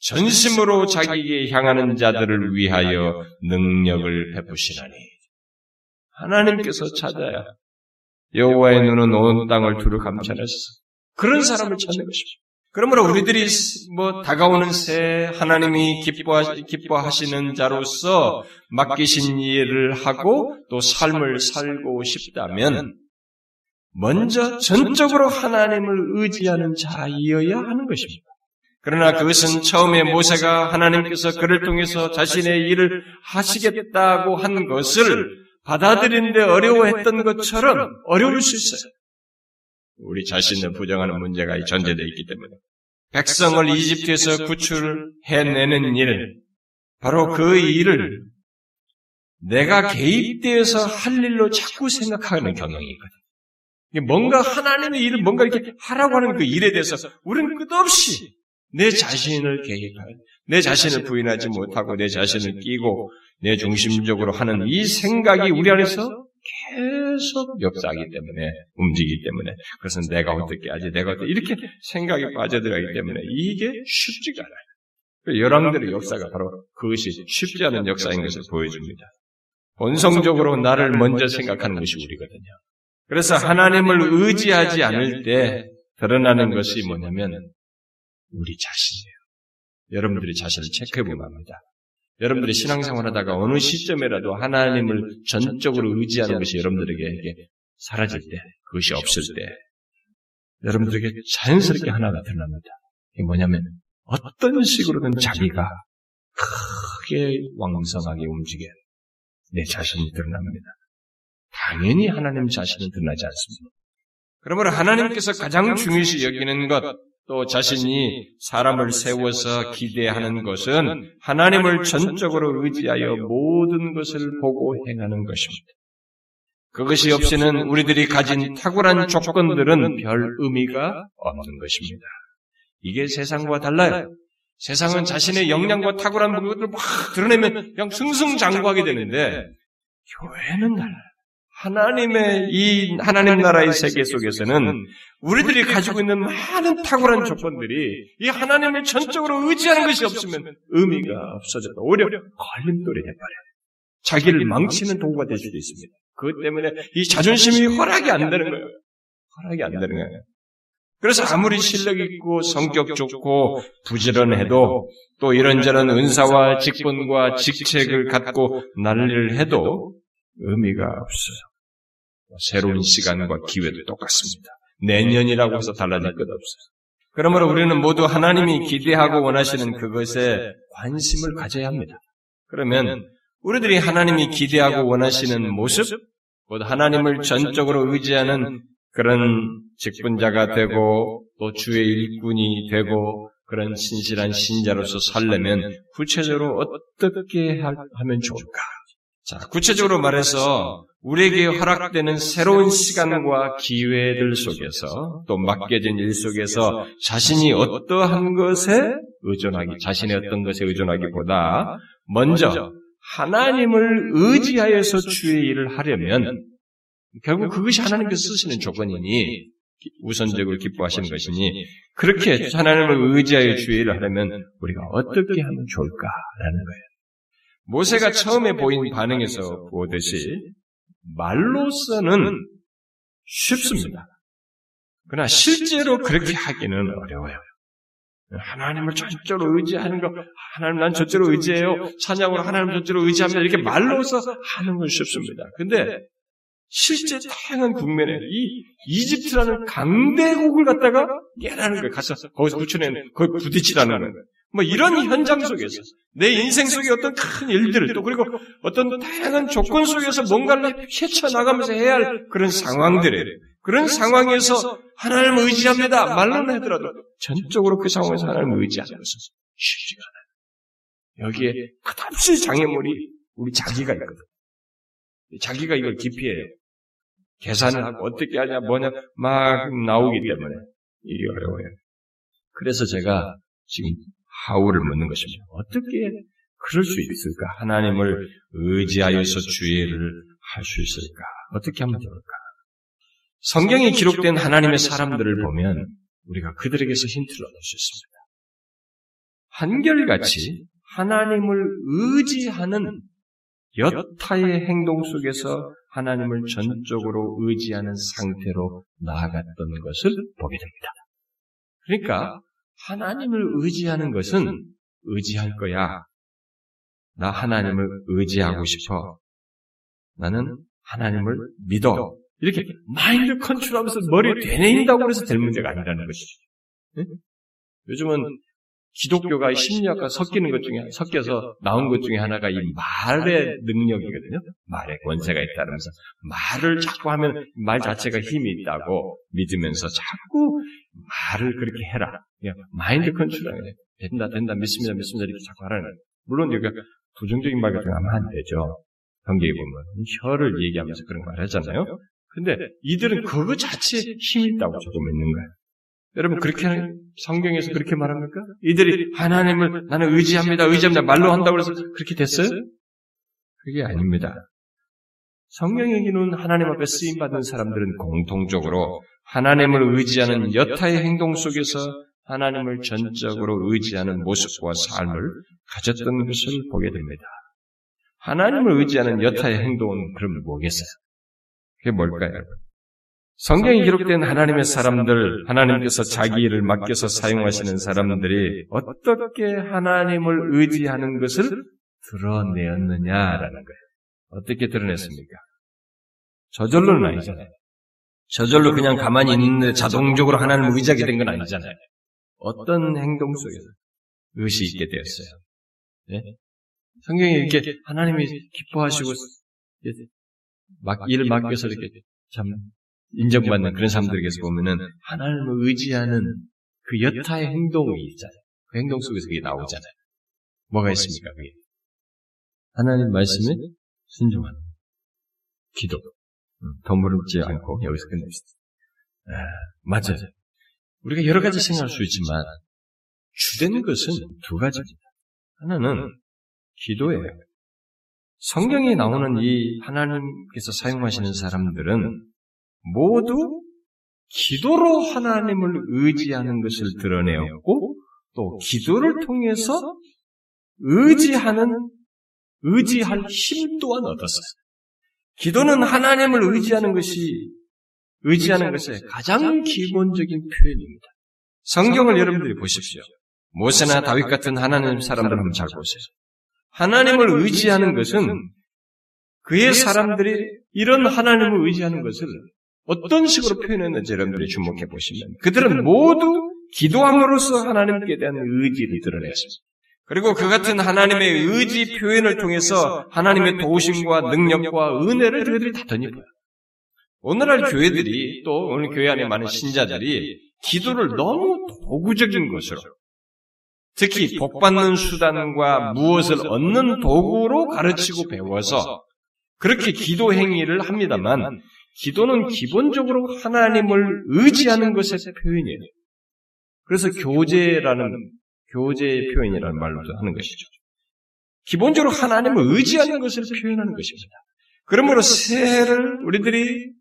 전심으로 자기에게 향하는 자들을 위하여 능력을 베푸시나니 하나님께서 찾아야 여호와의 눈은 온 땅을 두루 감찰하셔서 그런 사람을 찾는 것입니다. 그러므로 우리들이 뭐 다가오는 새 하나님이 기뻐하, 기뻐하시는 자로서 맡기신 일을 하고 또 삶을 살고 싶다면 먼저 전적으로 하나님을 의지하는 자이어야 하는 것입니다. 그러나 그것은 처음에 모세가 하나님께서 그를 통해서 자신의 일을 하시겠다고 한 것을 받아들이는데 어려워했던 것처럼 어려울 수 있어요. 우리 자신을 부정하는 문제가 전제되어 있기 때문에. 백성을 이집트에서 구출해내는 일, 바로 그 일을 내가 개입되어서 할 일로 자꾸 생각하는 경향이 있거든. 뭔가 하나님의 일을 뭔가 이렇게 하라고 하는 그 일에 대해서 우리는 끝없이 내 자신을 개입하여 내 자신을 부인하지 못하고 내 자신을 끼고 내 중심적으로 하는 이 생각이 우리 안에서 계속 역사하기 때문에 움직이기 때문에 그것은 내가 어떻게 하지 내가 어떻게 이렇게 생각이 빠져들어가기 때문에 이게 쉽지가 않아요. 열왕들의 역사가 바로 그것이 쉽지 않은 역사인 것을 보여줍니다. 본성적으로 나를 먼저 생각하는 것이 우리거든요. 그래서 하나님을 의지하지 않을 때 드러나는 것이 뭐냐면 우리 자신이에요. 여러분들이 자신을 체크해 보면 합니다. 여러분들이 신앙생활 하다가 어느 시점에라도 하나님을 전적으로 의지하는 것이 여러분들에게 사라질 때, 그것이 없을 때, 여러분들에게 자연스럽게 하나가 드러납니다. 이게 뭐냐면, 어떤 식으로든 자기가 크게 왕성하게 움직여 내 자신이 드러납니다. 당연히 하나님 자신은 드러나지 않습니다. 그러므로 하나님께서 가장 중요시 여기는 것, 또 자신이 사람을 세워서 기대하는 것은 하나님을 전적으로 의지하여 모든 것을 보고 행하는 것입니다. 그것이 없이는 우리들이 가진 탁월한 조건들은 별 의미가 없는 것입니다. 이게 세상과 달라요. 세상은 자신의 역량과 탁월한 것들을 막 드러내면 그냥 승승장구하게 되는데 교회는 달라요. 하나님의 이 하나님 나라의 세계 속에서는 우리들이 가지고 있는 많은 탁월한 조건들이 이 하나님을 전적으로 의지하는 것이 없으면 의미가 없어져서 오히려 걸림돌이 돼버려요. 자기를 망치는 도구가 될 수도 있습니다. 그것 때문에 이 자존심이 허락이 안 되는 거예요. 허락이 안 되는 거예요. 그래서 아무리 실력 있고 성격 좋고 부지런해도 또 이런저런 은사와 직분과 직책을 갖고 난리를 해도 의미가 없어요. 새로운 시간과 기회도 똑같습니다. 내년이라고 해서 달라질 것 없어요. 그러므로 우리는 모두 하나님이 기대하고 원하시는 그것에 관심을 가져야 합니다. 그러면 우리들이 하나님이 기대하고 원하시는 모습, 곧 하나님을 전적으로 의지하는 그런 직분자가 되고 또 주의 일꾼이 되고 그런 신실한 신자로서 살려면 구체적으로 어떻게 하면 좋을까? 자, 구체적으로 말해서 우리에게 허락되는 새로운 시간과 기회들 속에서 또 맡겨진 일 속에서 자신이 어떠한 것에 의존하기, 자신의 어떤 것에 의존하기보다 먼저 하나님을 의지하여서 주의 일을 하려면 결국 그것이 하나님께서 쓰시는 조건이니 우선적으로 기뻐하시는 것이니 그렇게 하나님을 의지하여 주의 일을 하려면 우리가 어떻게 하면 좋을까라는 거예요. 모세가 처음에 보인 반응에서 보듯이 말로서는 쉽습니다. 그러나 실제로 그렇게 하기는 어려워요. 하나님을 전적으로 의지하는 거, 하나님 난 전적으로 의지해요. 찬양으로 하나님 전적으로 의지합니다. 이렇게 말로서 하는 건 쉽습니다. 근데 실제 다양한 국면에 이 이집트라는 강대국을 갖다가 깨라는 거예요. 가서 거기서 붙여낸 거기 부딪히라는 거예요. 뭐 이런 현장 속에서 내 인생 속의 어떤 큰 일들을 또 그리고 어떤 다양한 조건 속에서 뭔가를 헤쳐나가면서 해야 할 그런 상황들에 그런 상황에서 하나님을 의지합니다. 말로는 하더라도 전적으로 그 상황에서 하나님을 의지하는 것은 쉽지가 않아요. 여기에 끝없이 장애물이 우리 자기가 있거든. 자기가 이걸 기피해요. 계산을 하고 어떻게 하냐 뭐냐 막 나오기 때문에 이게 어려워요. 그래서 제가 지금 하울을 묻는 것입니다. 어떻게 그럴 수 있을까? 하나님을 의지하여서 주의를 할 수 있을까? 어떻게 하면 좋을까? 성경에 기록된 하나님의 사람들을 보면 우리가 그들에게서 힌트를 얻을 수 있습니다. 한결같이 하나님을 의지하는 여타의 행동 속에서 하나님을 전적으로 의지하는 상태로 나아갔던 것을 보게 됩니다. 그러니까 하나님을 의지하는 것은 의지할 거야. 나 하나님을 의지하고 싶어. 나는 하나님을 믿어. 이렇게 마인드 컨트롤하면서 머리를 되뇌인다고 해서 될 문제가 아니라는 것이죠. 네? 요즘은 기독교가 심리학과 섞이는 것 중에 섞여서 나온 것 중에 하나가 이 말의 능력이거든요. 말의 권세가 있다면서 말을 자꾸 하면 말 자체가 힘이 있다고 믿으면서 자꾸 말을 그렇게 해라. 마인드 컨트롤 된다 된다 믿습니다 믿습니다 이렇게 자꾸 하라는 거예요. 물론 여기가 부정적인 말 같은 거 하면 안 되죠. 경계에 보면 혀를 얘기하면서 그런 말 하잖아요. 근데 이들은 그거 자체에 힘이 있다고 저도 믿는 거예요. 여러분 그렇게 성경에서 그렇게 말합니까? 이들이 하나님을 나는 의지합니다, 의지합니다 말로 한다고 해서 그렇게 됐어요? 그게 아닙니다. 성경 얘기는 하나님 앞에 쓰임 받은 사람들은 공통적으로 하나님을 의지하는 여타의 행동 속에서 하나님을 전적으로 의지하는 모습과 삶을 가졌던 것을 보게 됩니다. 하나님을 의지하는 여타의 행동은 그럼 뭐겠어요? 그게 뭘까요? 성경에 기록된 하나님의 사람들, 하나님께서 자기 일을 맡겨서 사용하시는 사람들이 어떻게 하나님을 의지하는 것을 드러내었느냐라는 거예요. 어떻게 드러냈습니까? 저절로는 아니잖아요. 저절로 그냥 가만히 있는데 자동적으로 하나님을 의지하게 된 건 아니잖아요. 어떤 행동 속에서 의시 있게 되었어요. 네? 성경에 이렇게 하나님이 기뻐하시고 막 일을 맡겨서 이렇게 참 인정받는 그런 사람들에게서 보면은 하나님을 의지하는 그 여타의 행동이 있잖아요. 그 행동 속에서 그게 나오잖아요. 뭐가 있습니까? 그게 하나님 말씀에 순종하는 기도. 더 물지 않고 여기서 끝냅시다. 아, 맞아요. 우리가 여러 가지 생각할 수 있지만 주된 것은 두 가지입니다. 하나는 기도예요. 성경에 나오는 이 하나님께서 사용하시는 사람들은 모두 기도로 하나님을 의지하는 것을 드러내었고 또 기도를 통해서 의지하는 의지할 힘 또한 얻었어요. 기도는 하나님을 의지하는 것이 의지하는 것의 가장 기본적인 표현입니다. 성경을 여러분들이 보십시오. 모세나 다윗 같은 하나님 사람들 한번 잘 보세요. 하나님을 의지하는 것은 그의 사람들이 이런 하나님을 의지하는 것을 어떤 식으로 표현했는지 여러분들이 주목해 보시면 그들은 모두 기도함으로써 하나님께 대한 의지를 드러냈습니다. 그리고 그 같은 하나님의 의지 표현을 통해서 하나님의 도우심과 능력과 은혜를 그들이 다 덧입어요. 오늘날 교회들이 또 오늘 교회 안에 많은 신자들이 기도를 너무 도구적인 것으로 특히 복받는 수단과 무엇을 얻는 도구로 가르치고 배워서 그렇게 기도 행위를 합니다만 기도는 기본적으로 하나님을 의지하는 것의 표현이에요. 그래서 교제라는 교제의 표현이라는 말로도 하는 것이죠. 기본적으로 하나님을 의지하는 것을 표현하는 것입니다. 그러므로 새해를 우리들이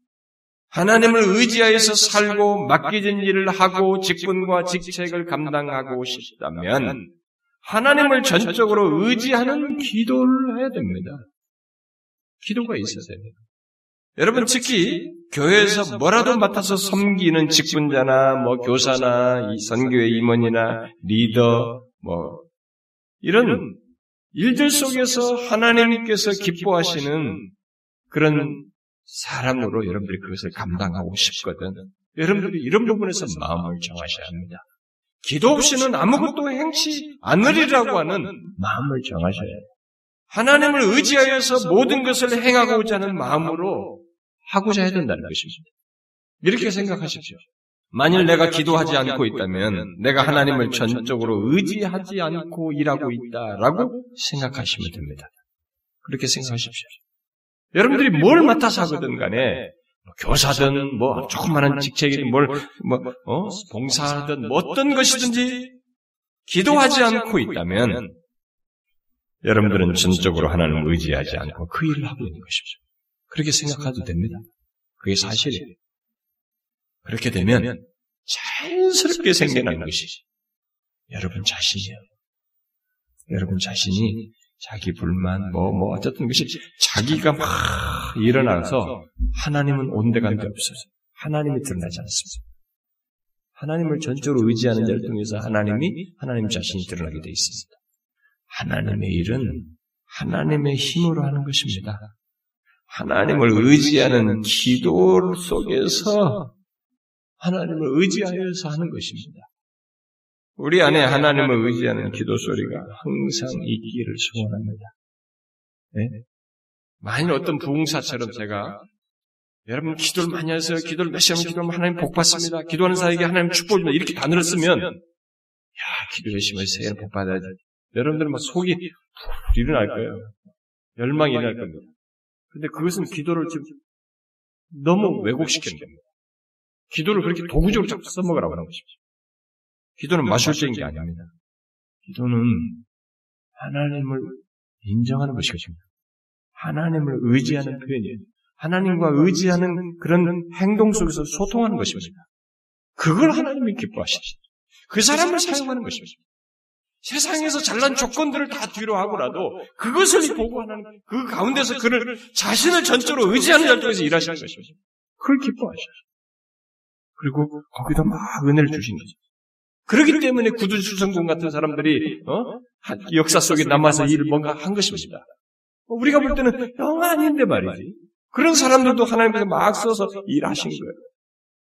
하나님을 의지하여서 살고 맡겨진 일을 하고 직분과 직책을 감당하고 싶다면 하나님을 전적으로 의지하는 기도를 해야 됩니다. 기도가 있어야 됩니다. 여러분 특히 교회에서 뭐라도 맡아서 섬기는 직분자나 뭐 교사나 선교의 임원이나 리더 뭐 이런 일들 속에서 하나님께서 기뻐하시는 그런 사람으로 여러분들이 그것을 감당하고 싶거든. 여러분들이 이런 부분에서 마음을 정하셔야 합니다. 기도 없이는 아무것도 행치 않으리라고 하는 마음을 정하셔야 해요. 하나님을 의지하여서 모든 것을 행하고자 하는 마음으로 하고자 해야 된다는 것입니다. 이렇게 생각하십시오. 만일 내가 기도하지 않고 있다면 내가 하나님을 전적으로 의지하지 않고 일하고 있다라고 생각하시면 됩니다. 그렇게 생각하십시오. 여러분들이 뭘 맡아서 하거든 간에 뭐 교사든 뭐 조그마한 직책이든 뭘 뭐, 어? 봉사하든 뭐 어떤 것이든지 기도하지 않고 있다면 여러분들은 전적으로 하나님을 의지하지 않고 그 일을 하고 있는 것이죠. 그렇게 생각해도 됩니다. 그게 사실이에요. 그렇게 되면 자연스럽게 생겨나는 것이 여러분 자신이에요. 여러분 자신이 자기 불만, 뭐, 뭐, 어쨌든 것이 자기가 막 일어나서 하나님은 온데간데 없어요. 하나님이 드러나지 않습니다. 하나님을 전적으로 의지하는 자를 통해서 하나님이 하나님 자신이 드러나게 되어 있습니다. 하나님의 일은 하나님의 힘으로 하는 것입니다. 하나님을 의지하는 기도 속에서 하나님을 의지하여서 하는 것입니다. 우리 안에 하나님을 의지하는 기도 소리가 항상 있기를 소원합니다. 네? 만일 어떤 부흥사처럼 제가 여러분 기도를 많이 하세요. 기도를 몇 시간 기도하면 하나님 복 받습니다. 기도하는 사에게 하나님 축복입니다. 이렇게 단어를 쓰면 야 기도 열심히 해서 복 받아야지. 여러분들은 막 속이 일어날 거예요. 열망이 일어날 겁니다. 근데 그것은 기도를 지금 너무 왜곡시키는 겁니다. 기도를 그렇게 도구적으로 자꾸 써먹으라고 하는 것입니다. 기도는 마술적인 게 아닙니다. 기도는 하나님을 인정하는 것이거든요. 하나님을 의지하는 표현이에요. 하나님과 의지하는 그런 행동 속에서 소통하는 것입니다. 그걸 하나님이 기뻐하시죠. 그 사람을 사용하는 것입니다. 세상에서 잘난 조건들을 다 뒤로 하고라도 그것을 보고 하는 그 가운데서 그를 자신을 전적으로 의지하는 자쪽에서 일하시는 것입니다. 그걸 기뻐하시죠. 그리고 거기다 막 은혜를 주시는 거죠. 그렇기 때문에 구두수성공 같은 사람들이 어? 역사 속에 남아서 일을 뭔가 한 것입니다. 우리가 볼 때는 영 아닌데 말이지. 그런 사람들도 하나님께서 막 써서 일하신 거예요.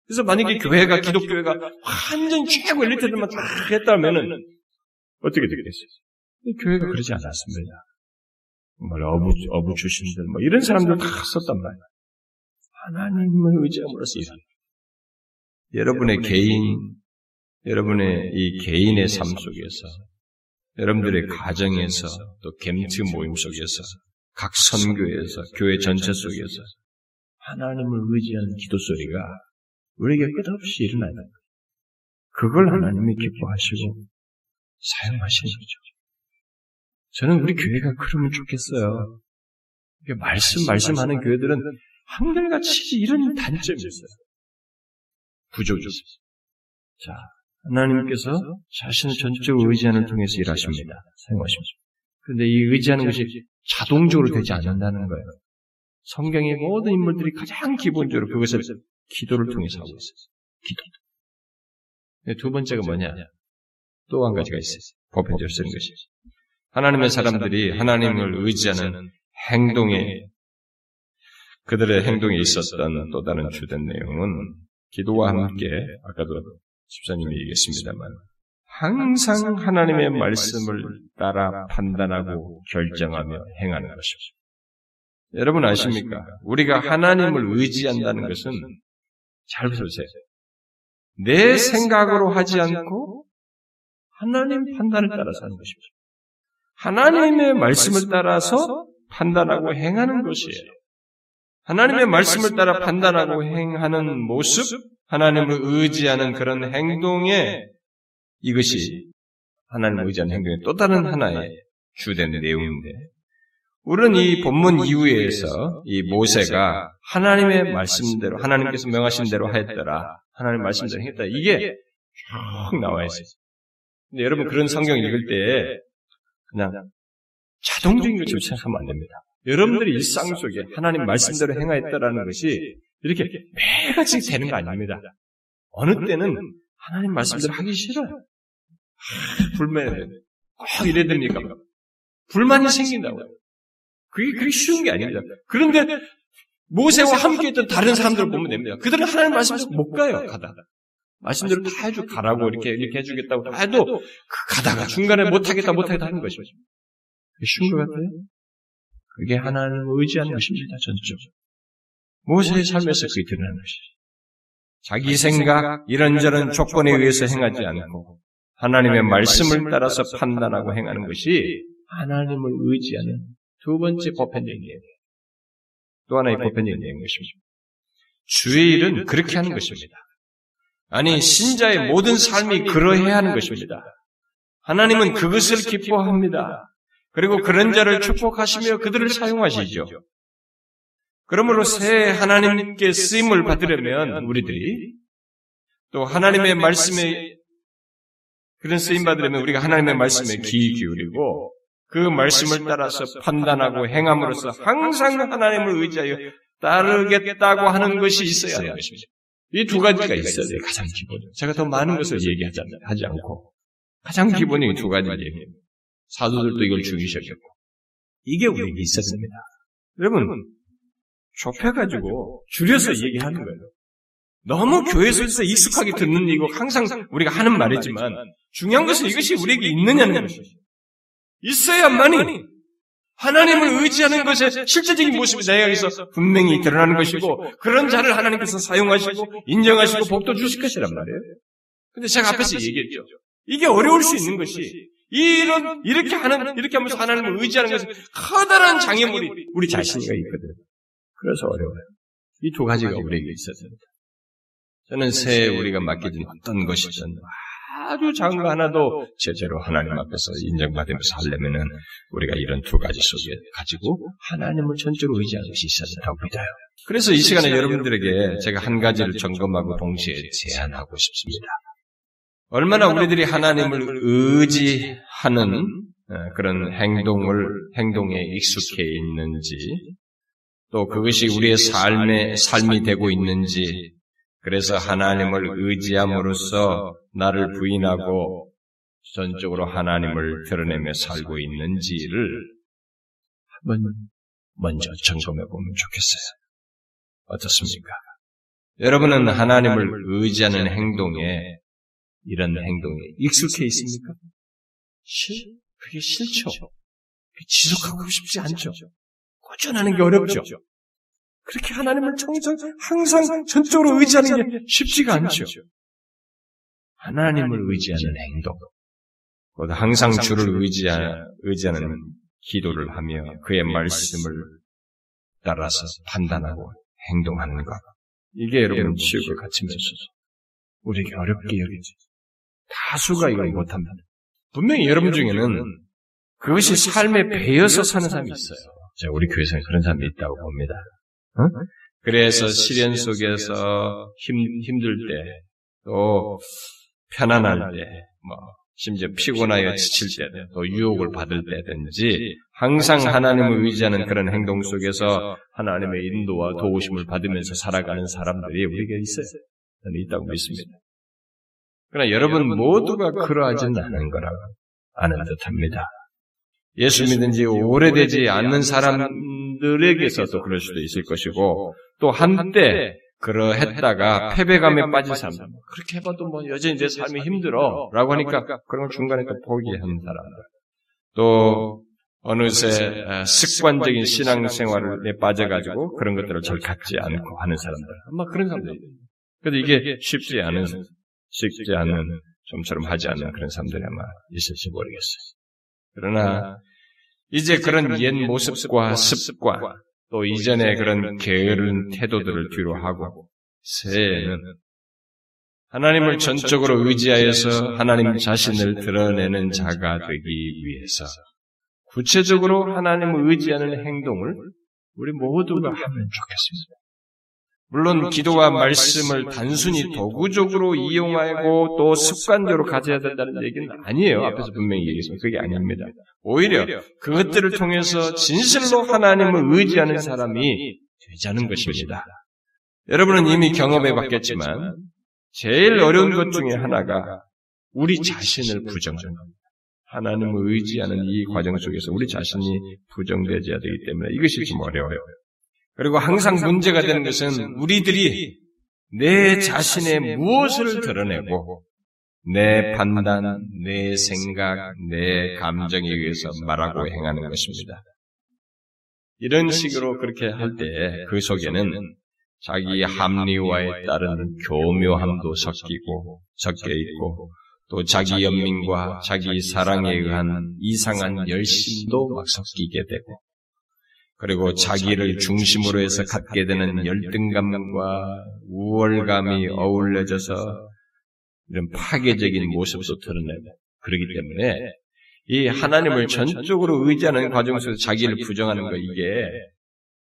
그래서 만약에 교회가 기독교회가 완전 최고 엘리트들만 다 했다면은 어떻게 되겠어요? 교회가 그러지 않았습니다. 정말 어부 어부 출신들 뭐 이런 사람들 다 썼단 말이에요. 하나님을 의지함으로써 일하는. 여러분의 개인, 여러분의 이 개인의 삶 속에서, 여러분들의 가정에서, 또 겜트 모임 속에서, 각 선교에서, 교회 전체 속에서 하나님을 의지하는 기도 소리가 우리에게 끝없이 일어나는 거예요. 그걸 하나님이 기뻐하시고 사용하시는 거죠. 저는 우리 교회가 그러면 좋겠어요. 말씀, 말씀하는 교회들은 한결같이 이런 단점이 있어요. 부족이 있어요. 자, 하나님께서 자신을 전적으로 의지하는 통해서 일하십니다. 사용하십니다. 그런데 이 의지하는 것이 자동적으로 되지 않는다는 거예요. 성경의 모든 인물들이 가장 기본적으로 그것을 기도를 통해서 하고 있어요. 기도. 네, 두 번째가 뭐냐? 또 한 가지가 있어요. 보편적으로 쓰는 것이. 하나님의 사람들이 하나님을 의지하는 행동에, 그들의 행동에 있었던 또 다른 주된 내용은 기도와 함께, 아까도 집사님이 얘기했습니다만, 항상 하나님의 말씀을 따라 판단하고 결정하며 행하는 것입니다. 여러분 아십니까? 우리가 하나님을 의지한다는 것은 잘 들으세요. 내 생각으로 하지 않고 하나님 판단을 따라서 하는 것입니다. 하나님의 말씀을 따라서 판단하고 행하는 것이에요. 하나님의 말씀을 따라 판단하고 행하는 모습, 하나님을 의지하는 그런 행동에 이것이 하나님을 의지하는 행동의 또 다른 하나의 주된 내용인데, 우리는 이 본문 이후에서 이 모세가 하나님의 말씀대로, 하나님께서 명하신 대로 하였더라. 하나님 말씀대로 했다. 이게 쭉 나와 있어요. 근데 여러분 그런 성경 읽을 때 그냥 자동적인 것처럼 생각하면 안 됩니다. 여러분들이 일상 속에 하나님 말씀대로 행하였다라는 것이 이렇게 매일같이 되는 거 아닙니다. 어느 때는 하나님 말씀대로 하기 싫어요. 불만, 꼭 이래야 됩니까? 불만이 생긴다고요. 그게, 그게 쉬운 게 아닙니다. 그런데 모세와 함께 했던 다른 사람들을 보면 됩니다. 그들은 하나님 말씀대로 못 가요, 가다. 말씀대로 다 해주, 가라고 이렇게, 이렇게 해주겠다고 해도 그 가다가 중간에 못하겠다, 못하겠다 하는 것이죠. 그게 쉬운 것 같아요? 그게 하나님을 의지하는 것입니다, 전적으로. 모세의 삶에서 그게 드러나는 것이죠. 자기 생각, 이런저런 조건에 의해서 행하지 않고 하나님의 말씀을 따라서 판단하고 행하는 것이 하나님을 의지하는 두 번째 보편적인. 또 하나의 보편적인 것입니다. 주의 일은 그렇게 하는 것입니다. 아니 신자의 모든 삶이 그러해야 하는 것입니다. 하나님은 그것을 기뻐합니다. 그리고 그런 자를 축복하시며 그들을 사용하시죠. 그러므로 새 하나님께 쓰임을 받으려면 우리들이 또 하나님의 말씀에 그런 쓰임 받으려면 우리가 하나님의 말씀에 귀 기울이고 그 말씀을 따라서 판단하고 행함으로써 항상 하나님을 의지하여 따르겠다고 하는 것이 있어야 하는 것입니다. 이 두 가지가 있어야 돼요. 가장 기본. 제가 더 많은 것을 얘기하지 하지 않고 가장 기본이 두 가지를 얘기해요. 사도들도 이걸 중요시하셨고 이게 우리에게 있었습니다. 여러분 좁혀가지고 줄여서 얘기하는 거예요. 너무 교회에서 익숙하게 듣는 이고 항상 우리가 하는 말이지만 중요한 것은 이것이 우리에게 있느냐는 것이죠. 있어야만이 하나님을 의지하는 것의 실제적인 모습이 내 여기서 분명히 드러나는 것이고 그런 자를 하나님께서 사용하시고 인정하시고 복도 주실 것이란 말이에요. 근데 제가 앞에서 얘기했죠. 이게 어려울 수 있는 것이 이런 이렇게 하는 이렇게 하면서 하나님을 의지하는 것은 커다란 장애물이 우리 자신이가 있거든. 그래서 어려워요. 이 두 가지가 우리에게 있었습니다. 저는 새해 우리가 맡겨진 어떤 것이든 아주 작은 거 하나도 제대로 하나님 앞에서 인정받으면서 하려면은 우리가 이런 두 가지 속에 가지고 하나님을 전적으로 의지하는 것이 있어야 된다고 믿어요. 그래서 이 시간에 여러분들에게 제가 한 가지를 점검하고 동시에 제안하고 싶습니다. 얼마나 우리들이 하나님을 의지하는 어, 그런 행동을, 행동에 익숙해 있는지, 또 그것이 우리의 삶의, 삶이 되고 있는지, 그래서 하나님을 의지함으로써 나를 부인하고 전적으로 하나님을 드러내며 살고 있는지를 한번 먼저 점검해 보면 좋겠어요. 어떻습니까? 여러분은 하나님을 의지하는 행동에 이런 행동에 익숙해 있습니까? 실, 그게 싫죠. 지속하고 싶지 않죠. 꾸준하는 게 어렵죠. 그렇게 하나님을 청정, 항상 전적으로 의지하는 게 쉽지가 않죠. 하나님을 의지하는 행동. 곧 항상 주를 의지하, 의지하는 기도를 하며 그의 말씀을 따라서 판단하고 행동하는 것. 이게 여러분 치욕을 갖추면서 우리에게 어렵게 여기지. 다수가 이걸 못합니다. 분명히 여러분 중에는 그것이 삶에 배어서 사는 사람이 있어요. 제가 우리 교회에서는 그런 사람이 있다고 봅니다. 어? 그래서 시련 속에서 힘, 힘들 때, 또 편안할 때, 뭐, 심지어 피곤하여 지칠 때, 또 유혹을 받을 때든지, 항상 하나님을 의지하는 그런 행동 속에서 하나님의 인도와 도우심을 받으면서 살아가는 사람들이 우리에게 있어요. 저는 있다고 믿습니다. 그러나 여러분 모두가 그러하지는 않은 거라고 아는 듯 합니다. 예수 믿은 지 오래되지 않는 사람들에게서도 그럴 수도 있을 것이고 또 한때 그러했다가 패배감에 빠진 사람들 그렇게 해봐도 뭐 여전히 내 삶이 힘들어 라고 하니까 그런 걸 중간에 또 포기하는 사람들. 또 어느새 습관적인 신앙생활에 빠져가지고 그런 것들을 잘 갖지 않고 하는 사람들. 아마 그런 사람들이 그런데 이게 쉽지 않은 쉽지 않은 좀처럼 하지 않는 그런 사람들이 아마 있을지 모르겠어요. 그러나 이제 그런 옛 모습과 습관 또 이전의 그런 게으른 태도들을 뒤로 하고 새해에는 하나님을 전적으로 의지하여서 하나님 자신을 드러내는 자가 되기 위해서 구체적으로 하나님을 의지하는 행동을 우리 모두가 하면 좋겠습니다. 물론 기도와 말씀을 단순히 도구적으로 이용하고 또 습관적으로 가져야 된다는 얘기는 아니에요. 앞에서 분명히 얘기했습니다. 그게 아닙니다. 오히려 그것들을 통해서 진실로 하나님을 의지하는 사람이 되자는 것입니다. 여러분은 이미 경험해 봤겠지만 제일 어려운 것 중에 하나가 우리 자신을 부정하는 겁니다. 하나님을 의지하는 이 과정 속에서 우리 자신이 부정되어야 되기 때문에 이것이 좀 어려워요. 그리고 항상 문제가 되는 것은 우리들이 내 자신의 무엇을 드러내고 내 판단, 내 생각, 내 감정에 의해서 말하고 행하는 것입니다. 이런 식으로 그렇게 할 때 그 속에는 자기 합리화에 따른 교묘함도 섞이고 섞여 있고 또 자기 연민과 자기 사랑에 의한 이상한 열심도 막 섞이게 되고 그리고 자기를 중심으로 해서 갖게 되는 열등감과 우월감이 어울려져서 이런 파괴적인 모습도 드러내고 그러기 때문에 이 하나님을 전적으로 의지하는 과정 속에서 자기를 부정하는 거 이게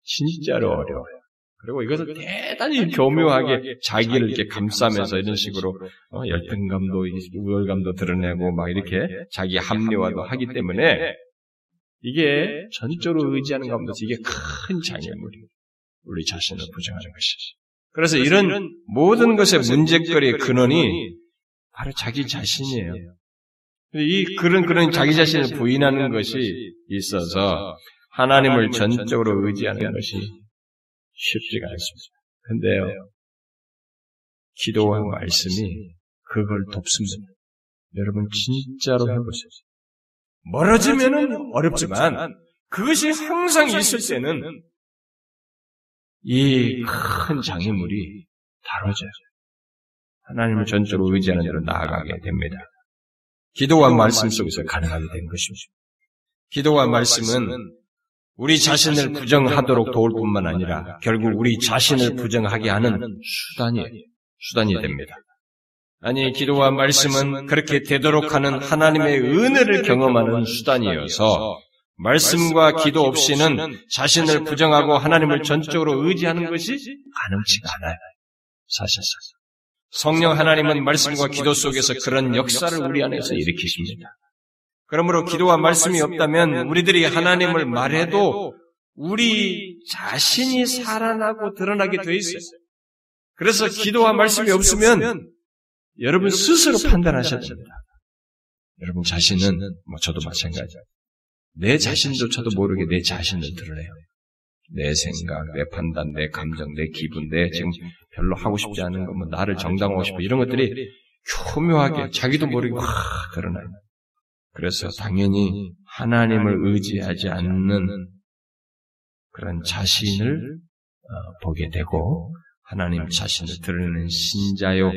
진짜로 어려워요. 그리고 이것을 대단히 교묘하게 자기를 이렇게 감싸면서 이런 식으로 어, 열등감도 우월감도 드러내고 막 이렇게 자기 합리화도 하기 때문에 이게 전적으로 의지하는 가운데서 이게 큰 장애물이에요. 우리 자신을 부정하는 것이지. 그래서 이런 모든 것의 문제거리의 근원이 바로 자기 자신이에요. 이 그런 그런 자기 자신을 부인하는 것이 있어서 하나님을 전적으로 의지하는 것이 쉽지가 않습니다. 근데요, 기도와 말씀이 그걸 돕습니다. 여러분 진짜로 해보세요. 멀어지면은 어렵지만 그것이 항상 있을 때는 이 큰 장애물이 다뤄져요. 하나님을 전적으로 의지하는 대로 나아가게 됩니다. 기도와 말씀 속에서 가능하게 된 것입니다. 기도와 말씀은 우리 자신을 부정하도록 도울 뿐만 아니라 결국 우리 자신을 부정하게 하는 수단이, 수단이 됩니다. 아니, 기도와 말씀은 그렇게 되도록 하는 하나님의 은혜를 경험하는 수단이어서 말씀과 기도 없이는 자신을 부정하고 하나님을 전적으로 의지하는 것이 가능치가 않아요. 사실상. 성령 하나님은 말씀과 기도 속에서 그런 역사를 우리 안에서 일으키십니다. 그러므로 기도와 말씀이 없다면 우리들이 하나님을 말해도 우리 자신이 살아나고 드러나게 돼 있어요. 그래서 기도와 말씀이 없으면 여러분 스스로 판단하셔야 됩니다. 여러분 자신은 뭐 저도 마찬가지예요. 내 자신조차도 모르게 내 자신을 드러내요. 내 생각, 내 판단, 내 감정, 내 기분, 내 지금 별로 하고 싶지 않은 거, 뭐 나를 정당하고 싶어. 이런 것들이 교묘하게 자기도 모르게 확 드러나요. 그래서 당연히 하나님을 의지하지 않는 그런 자신을 어, 보게 되고 하나님 자신을 드러내는 신자요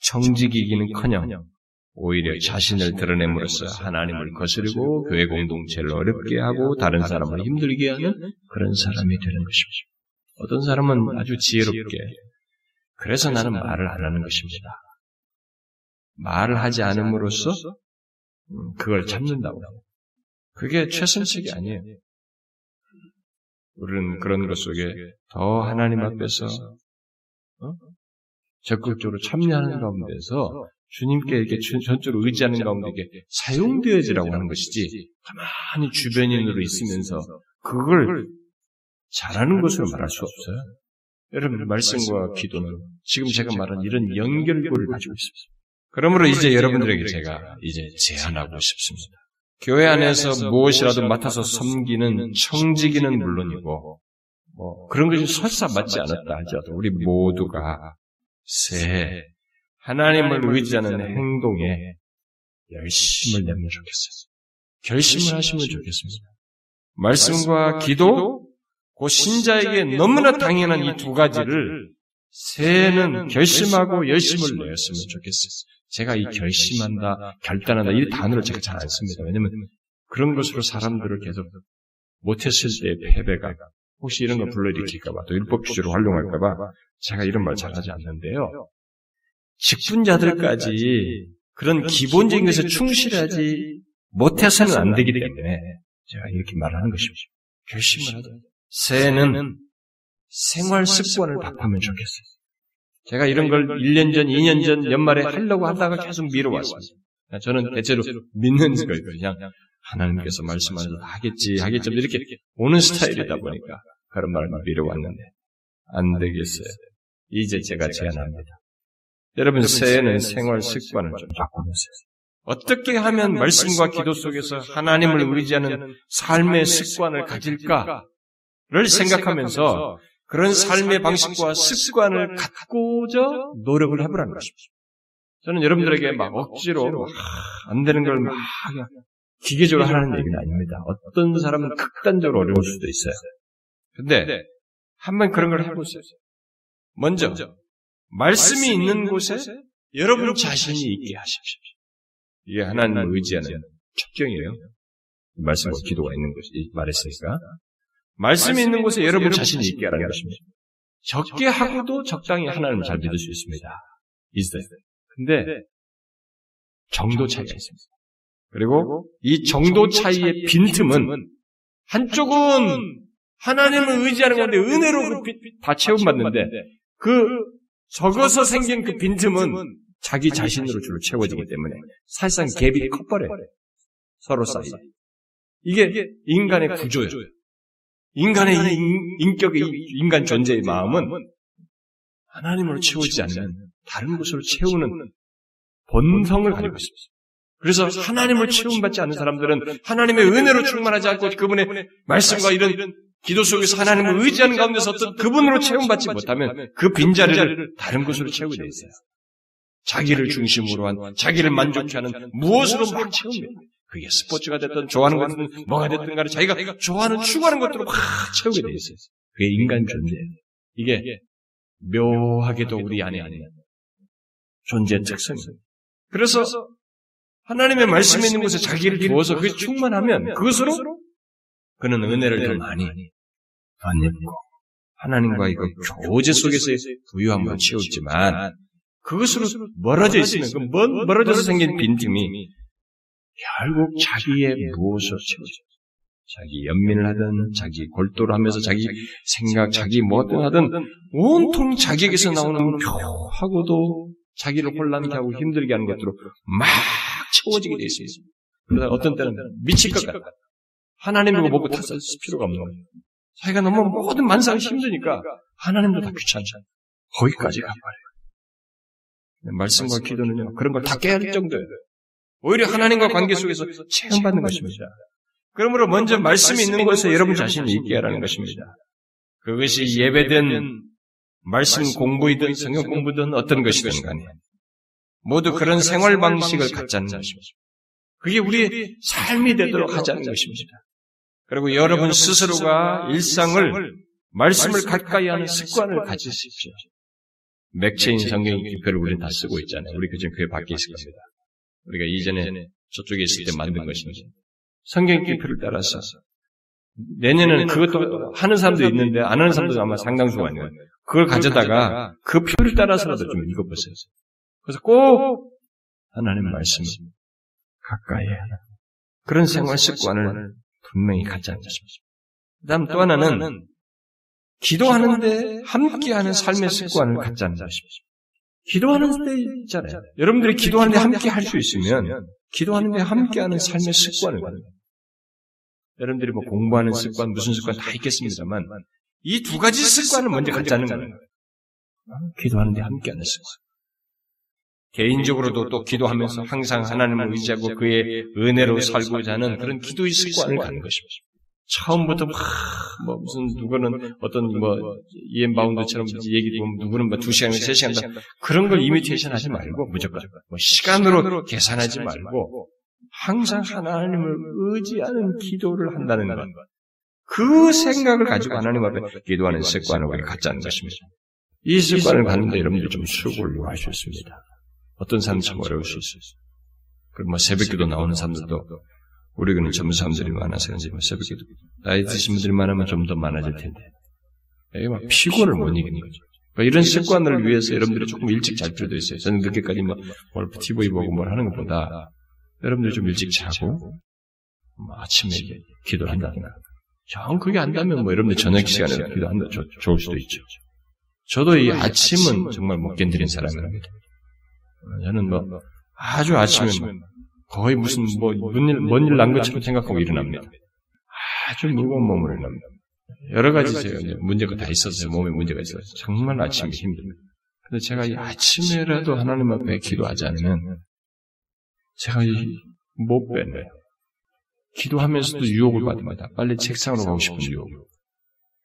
청지기기는커녕 오히려 자신을 드러냄으로써 하나님을 거스르고 교회 공동체를 어렵게 하고 다른 사람을 힘들게 하는 그런 사람이 되는 것입니다. 어떤 사람은 아주 지혜롭게 그래서 나는 말을 안 하는 것입니다. 말을 하지 않음으로써 그걸 참는다고. 그게 최선책이 아니에요. 우리는 그런 것 속에 더 하나님 앞에서 어? 적극적으로 참여하는 가운데서 주님께 이렇게 전적으로 의지하는 가운데 이게 사용되어지라고 하는 것이지 가만히 주변인으로 있으면서 그걸 잘하는 것으로 말할 수 없어요. 여러분 말씀과 기도는 지금 제가 말한 이런 연결고를 가지고 있습니다. 그러므로 이제 여러분들에게 제가 이제 제안하고 싶습니다. 교회 안에서 무엇이라도 맡아서 섬기는 청지기는 물론이고 뭐 그런 것이 설사 맞지 않았다 하더라도 우리 모두가 새 하나님을 의지하는 행동에 열심을 내면 좋겠어요. 결심을 하시면 좋겠습니다. 말씀과 기도, 그 신자에게 너무나 당연한 이 두 가지를 새해는 결심하고 열심을 내었으면 좋겠어요. 제가 이 결심한다, 결단한다, 이 단어를 제가 잘 안 씁니다. 왜냐면 그런 것으로 사람들을 계속 못했을 때의 패배가 혹시 이런 거 불러일으킬까봐 또 율법 주제로 활용할까봐 제가 이런 말 잘하지 않는데요. 직분자들까지 그런 기본적인 것에 충실하지 못해서는 안 되기 때문에 제가 이렇게 말하는 것입니다. 결심을 하자. 새해는 생활 습관을 바꾸면 좋겠어요. 제가 이런 걸 1년 전, 2년 전 연말에 하려고 하다가 계속 미뤄왔습니다. 저는 대체로 믿는 거예요. 그냥 하나님께서 말씀하셔서 하겠지, 하겠지, 이렇게 오는 스타일이다 보니까 그런 말을 미뤄왔는데 안 되겠어요. 이제 제가 제안합니다. 여러분 새해는 생활 습관을 좀 바꾸면서 어떻게 하면 말씀과 기도 속에서 하나님을 의지하는 삶의 습관을 가질까를 생각하면서 그런 삶의 방식과 습관을 갖고자 노력을 해보라는 것입니다. 저는 여러분들에게 막 억지로 안 되는 걸 막 기계적으로 하라는 얘기는 아닙니다. 어떤 사람은 극단적으로 어려울 수도 있어요. 근데 한번 그런 걸 해보세요. 먼저 말씀이 있는 곳에 여러분 자신이 있게 하십시오. 이게 하나님을 의지하는 첩경이에요. 말씀과 기도가 있는 곳이 말했으니까. 말씀이 있는 곳에 여러분 자신이 있게 하라는 것입니다. 적게 하고도 적당히 하나님을 잘 믿을 수 있습니다. 있어요. 근데 정도 차이가 있습니다. 그리고 이 정도 차이의 빈틈은 한쪽은 하나님을 의지하는 건데 은혜로 다 채움받는데 그 적어서 생긴 그 빈틈은 자기 자신으로 주로 채워지기 때문에 사실상 갭이 커버려요. 서로 사이. 이게 인간의 구조예요. 인간의 인, 격의 인간 존재의 마음은 하나님으로 채우지 않으면 다른 곳으로 채우는 본성을 가지고 있습니다. 그래서 하나님을 채움받지 않는 사람들은 하나님의 은혜로 충만하지 않고 그분의 말씀과 이런 기도 속에서 하나님을 의지하는 가운데서 어떤 그분으로 채움받지 못하면 그 빈자리를 다른 곳으로 채우게 돼 있어요. 자기를 중심으로 한, 자기를 만족케 하는 무엇으로 막 채웁니다. 그게 스포츠가 됐든 좋아하는 것든 뭐가 됐든 간에 자기가 좋아하는 추구하는 것들로 막 채우게 돼 있어요. 그게 인간 존재예요. 이게 묘하게도 우리 안에 아닌 존재의 특성이에요. 그래서 하나님의 말씀이 있는 곳에 자기를 두어서 그게 충만하면 그것으로 그는 은혜를 더 많이 받고 하나님과의 그 교제 속에서의 부유함을 채우지만 그것으로 멀어져 있으면 그 멀어져서 생긴 빈틈이 결국 자기의 무엇을 채우죠. 자기 연민을 하든, 자기 골도를 하면서 자기 생각, 자기 뭐든 하든, 온통 자기에게서 나오는 묘하고도 자기를 혼란케 하고 힘들게 하는 것들로 막 채워지게 되어 있습니다. 그러다 어떤 때는 미칠 것 같다. 하나님이고 뭐고 탓을 필요가 없는 거예요. 자기가 너무 모든 만사가 힘드니까 하나님도 다 귀찮잖아. 거기까지 가버려요. 말씀과 기도는요, 그런 걸 다 깨야 할 정도예요. 오히려 하나님과 관계 속에서 체험받는 것입니다. 그러므로 먼저 말씀이 있는 곳에 여러분 자신이 있게 하라는 것입니다. 그것이 예배든 말씀 공부이든 성경 공부든 어떤 것이든 간에 모두 그런 생활 방식을 갖자는 것입니다. 그게 우리의 삶이 되도록 하자는 것입니다. 그리고 여러분 스스로가 일상을 말씀을 가까이 하는 습관을 가지십시오. 맥체인 성경 기표를 우리는 다 쓰고 있잖아요. 우리 그전 그게 밖에 있을 겁니다. 우리가 이전에 저쪽에 있을 때 만든 것입니다. 성경 기표를 따라서 내년에는 그것도 하는 사람도 있는데 안 하는 사람도 아마 상당수가 거예요. 그걸 가져다가 그 표를 따라서라도 좀 읽어보세요. 그래서 꼭 하나님 말씀을 가까이 해야 그런 생활 습관을 분명히 갖자는 것입니다. 그 다음 또 하나는 기도하는데 함께하는 삶의 습관을 갖자는 것입니다. 기도하는 때 있잖아요. 여러분들이 기도하는데 함께 할 수 있으면 기도하는데 함께하는 삶의 습관을 갖는 거예요. 여러분들이 뭐 공부하는 습관, 무슨 습관 다 있겠습니다만 이 두 가지 습관을 먼저 갖자는 거예요. 기도하는데 함께하는 습관. 개인적으로도 또 기도하면서 항상 하나님을 의지하고 그의 은혜로 살고자 하는 그런 기도의 습관을 갖는 것입니다. 처음부터 막, 뭐, 무슨, 누구는 어떤, 뭐, 이엠 바운드처럼 얘기 보면 누구는 뭐, 두 시간, 세 시간, 그런 걸 이미테이션 하지 말고, 무조건, 뭐, 시간으로 계산하지 말고, 항상 하나님을 의지하는 기도를 한다는 것. 그 생각을 가지고 하나님 앞에 기도하는 습관을 우리 갖자는 것입니다. 이 습관을 갖는데 여러분들 좀 수고를 요하셨습니다. 어떤 사람은 참 어려울 수 있어요. 그리고 뭐 새벽기도 나오는 사람들도 우리 교는 젊은 사람들이 많아서 그런지 뭐 새벽기도 나이 드신 분들이 많으면 좀 더 많아질 텐데 이게 막 피곤을 못 이기는 거죠. 그러니까 이런 습관을 위해서 여러분들이 조금 일찍 잘 필요도 있어요. 저는 늦게까지 뭐, 뭘 TV 보고 뭘 하는 것보다 여러분들이 좀 일찍 자고 뭐 아침에 기도를 한다든가 정 그게 안다면 뭐 여러분들 저녁 시간에 기도한다 좋, 좋을 수도 있죠. 저도 이 아침은 정말 못 견디는 사람입니다. 저는 뭐 아주 아침에 뭐 거의 무슨 뭐먼일 난 것처럼 생각하고 일어납니다. 아주 무거운 몸으로 일어납니다. 여러 가지 제가 문제가 다 있었어요. 몸에 문제가 있어요. 정말 아침이 힘듭니다. 근데 제가 이 아침에라도 하나님 앞에 기도하지 않으면 제가 못 빼내요. 기도하면서도 유혹을 받습니다. 빨리 책상으로 가고 싶은 유혹.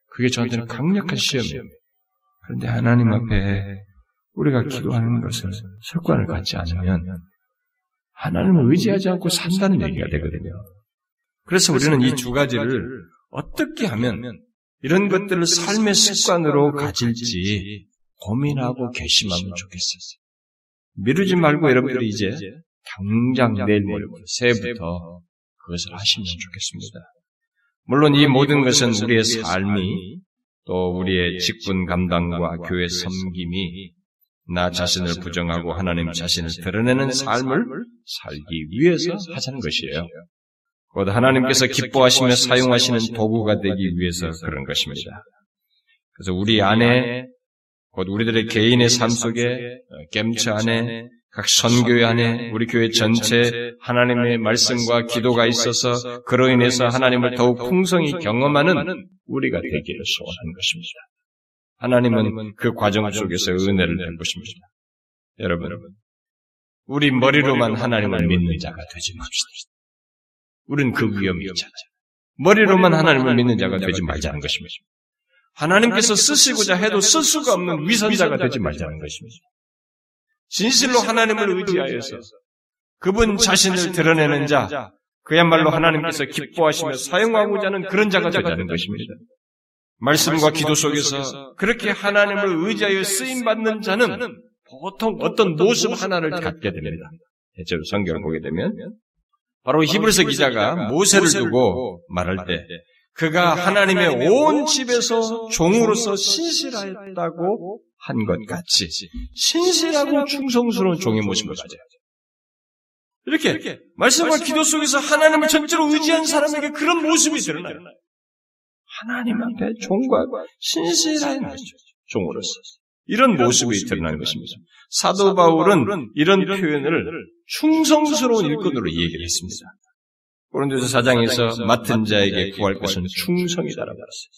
그게 저한테는 강력한 시험이에요. 그런데 하나님 앞에 우리가 기도하는 것을 습관을 갖지 않으면 하나님을 의지하지 않고 산다는 얘기가 되거든요. 그래서 우리는 이 두 가지를 어떻게 하면 이런 것들을 삶의 습관으로 가질지 고민하고 결심하면 좋겠어요. 미루지 말고 여러분들이 이제 당장 내일 모레 새해부터 그것을 하시면 좋겠습니다. 물론 이 모든 것은 우리의 삶이 또 우리의 직분 감당과 교회 섬김이 나 자신을 부정하고 하나님 자신을 드러내는 삶을 살기 위해서 하자는 것이에요. 곧 하나님께서 기뻐하시며 사용하시는 도구가 되기 위해서 그런 것입니다. 그래서 우리 안에 곧 우리들의 개인의 삶 속에 겜처 안에 각 선교회 안에 우리 교회 전체 하나님의 말씀과 기도가 있어서 그로 인해서 하나님을 더욱 풍성히 경험하는 우리가 되기를 소원하는 것입니다. 하나님은 그 과정 속에서 은혜를 베푸십니다. 여러분, 우리 머리로만 하나님을 믿는 자가 되지 맙시다. 우리는 그 위험이 있잖아요. 머리로만 하나님을 믿는 자가 되지 말자는 것입니다. 하나님께서 쓰시고자 해도 쓸 수가 없는 위선자가 되지 말자는 것입니다. 진실로 하나님을 의지하여서 그분 자신을 드러내는 자, 그야말로 하나님께서 기뻐하시며 사용하고자 하는 그런 자가 되자는 것입니다. 말씀과 기도 속에서 그렇게 하나님을 의지하여 쓰임받는 자는 보통 어떤 모습 하나를 갖게 됩니다. 대체로 성경을 보게 되면 바로 히브리서 기자가 모세를 두고 말할 때 그가 하나님의 온 집에서 종으로서 신실하였다고 한 것 같이 신실하고 충성스러운 종의 모습을 가져야 이렇게 말씀과 기도 속에서 하나님을 전체로 의지한 사람에게 그런 모습이 드러나요. 하나님 앞에 종과 신실한 종으로서 이런 모습이 드러나는 것입니다. 사도 바울은 이런 표현을 충성스러운 일꾼으로 얘기를 했습니다. 고린도서 4장에서 맡은 자에게 구할 것은 충성이다라고 말했어요.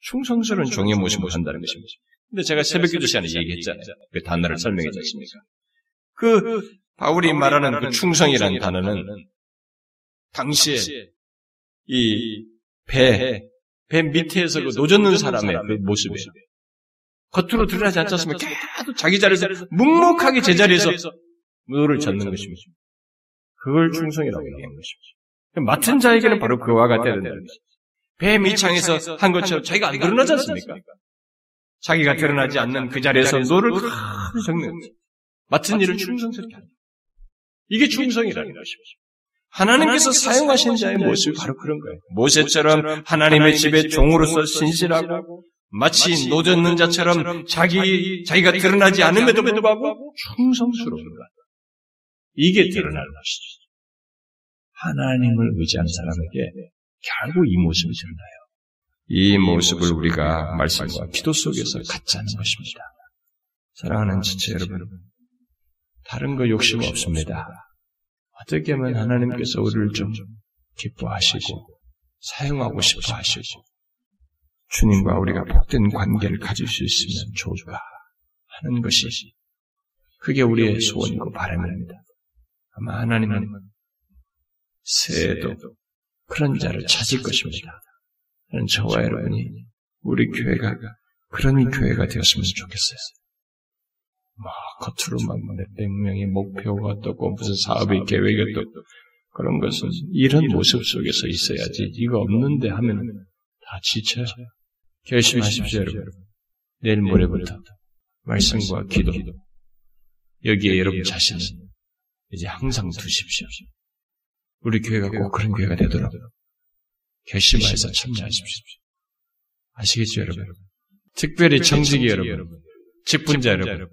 충성스러운 종의 모습을 한다는 것입니다. 근데 제가 새벽 기도 시간에 얘기했잖아요. 그 단어를 설명했지 않습니까? 그 바울이 말하는 그 충성이라는 단어는 당시에 이 배, 배 밑에서 그 노젓는 사람의 그 모습이에요. 겉으로 드러나지 않지 않습니까? 계속 자기 자리에서 묵묵하게 제자리에서 노를 젓는 것입니다. 그걸 충성이라고 얘기하는 것입니다. 맡은 자에게는 바로 그와 같아야 된다는 것입니다. 배 밑창에서 한 것처럼 자기가 안 드러나지 않습니까? 자기가 드러나지 않는 그 자리에서 노를 가득 젓는 맡은 일을 충성스럽게 하는 이게 충성이라는 것입니다. 하나님께서 사용하신 자의 모습이 바로 그런 거예요. 모세처럼 하나님의 집에 종으로서 신실하고 마치 노젓는 자처럼 자기 자기가 드러나지 않음에도 불구하고 충성스러운 것. 이게 드러나는 것이죠. 하나님을 의지하는 사람에게 결국 이 모습이 드러나요. 이 모습을 우리가 말씀과 기도 속에서 갖자는 것입니다. 사랑하는 지체 여러분, 다른 거 욕심 없습니다. 어떻게 하면 하나님께서 우리를 좀 기뻐하시고 사용하고 싶어 하시고 주님과 우리가 복된 관계를 가질 수 있으면 좋을까 하는 것이 그게 우리의 소원이고 바람입니다. 아마 하나님은 새해에도 그런 자를 찾을 것입니다. 저와 여러분이 우리 교회가 그런 교회가 되었으면 좋겠어요. 막 겉으로만 몇백 명의 목표가 떴고 무슨 사업의 계획이 떴고 그런 것은 이런 모습 속에서 있어야지 이거 없는데 하면 다 지쳐요. 결심하십시오 여러분. 내일 모레부터 말씀과 기도 여기에 여러분 자신을 이제 항상 두십시오. 우리 교회가 꼭 그런 교회가 되도록 결심해서 참여하십시오. 아시겠죠 여러분? 특별히 정직이 여러분, 직분자 여러분,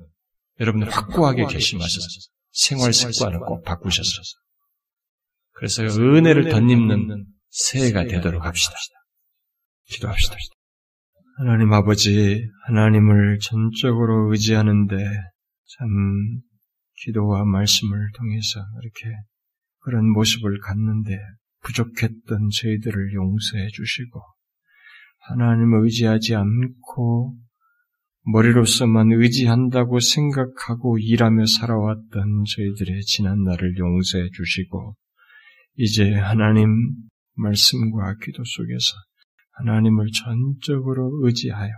여러분들 확고하게 결심하셔서 생활 습관을 꼭 바꾸셔서 그래서 은혜를 덧입는 새해가 되도록 합시다. 기도합시다. 하나님 아버지, 하나님을 전적으로 의지하는데 참 기도와 말씀을 통해서 이렇게 그런 모습을 갖는데 부족했던 저희들을 용서해 주시고 하나님을 의지하지 않고 머리로서만 의지한다고 생각하고 일하며 살아왔던 저희들의 지난 날을 용서해 주시고 이제 하나님 말씀과 기도 속에서 하나님을 전적으로 의지하여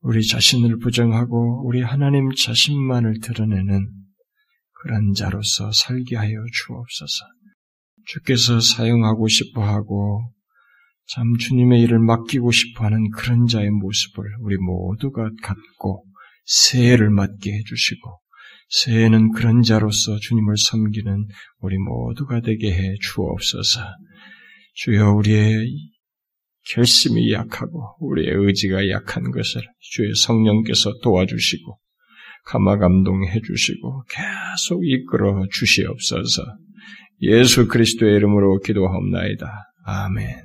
우리 자신을 부정하고 우리 하나님 자신만을 드러내는 그런 자로서 살게 하여 주옵소서. 주께서 사용하고 싶어 하고 참 주님의 일을 맡기고 싶어 하는 그런 자의 모습을 우리 모두가 갖고 새해를 맞게 해주시고 새해는 그런 자로서 주님을 섬기는 우리 모두가 되게 해 주옵소서. 주여 우리의 결심이 약하고 우리의 의지가 약한 것을 주의 성령께서 도와주시고 감화 감동해 주시고 계속 이끌어 주시옵소서. 예수 그리스도의 이름으로 기도하옵나이다. 아멘.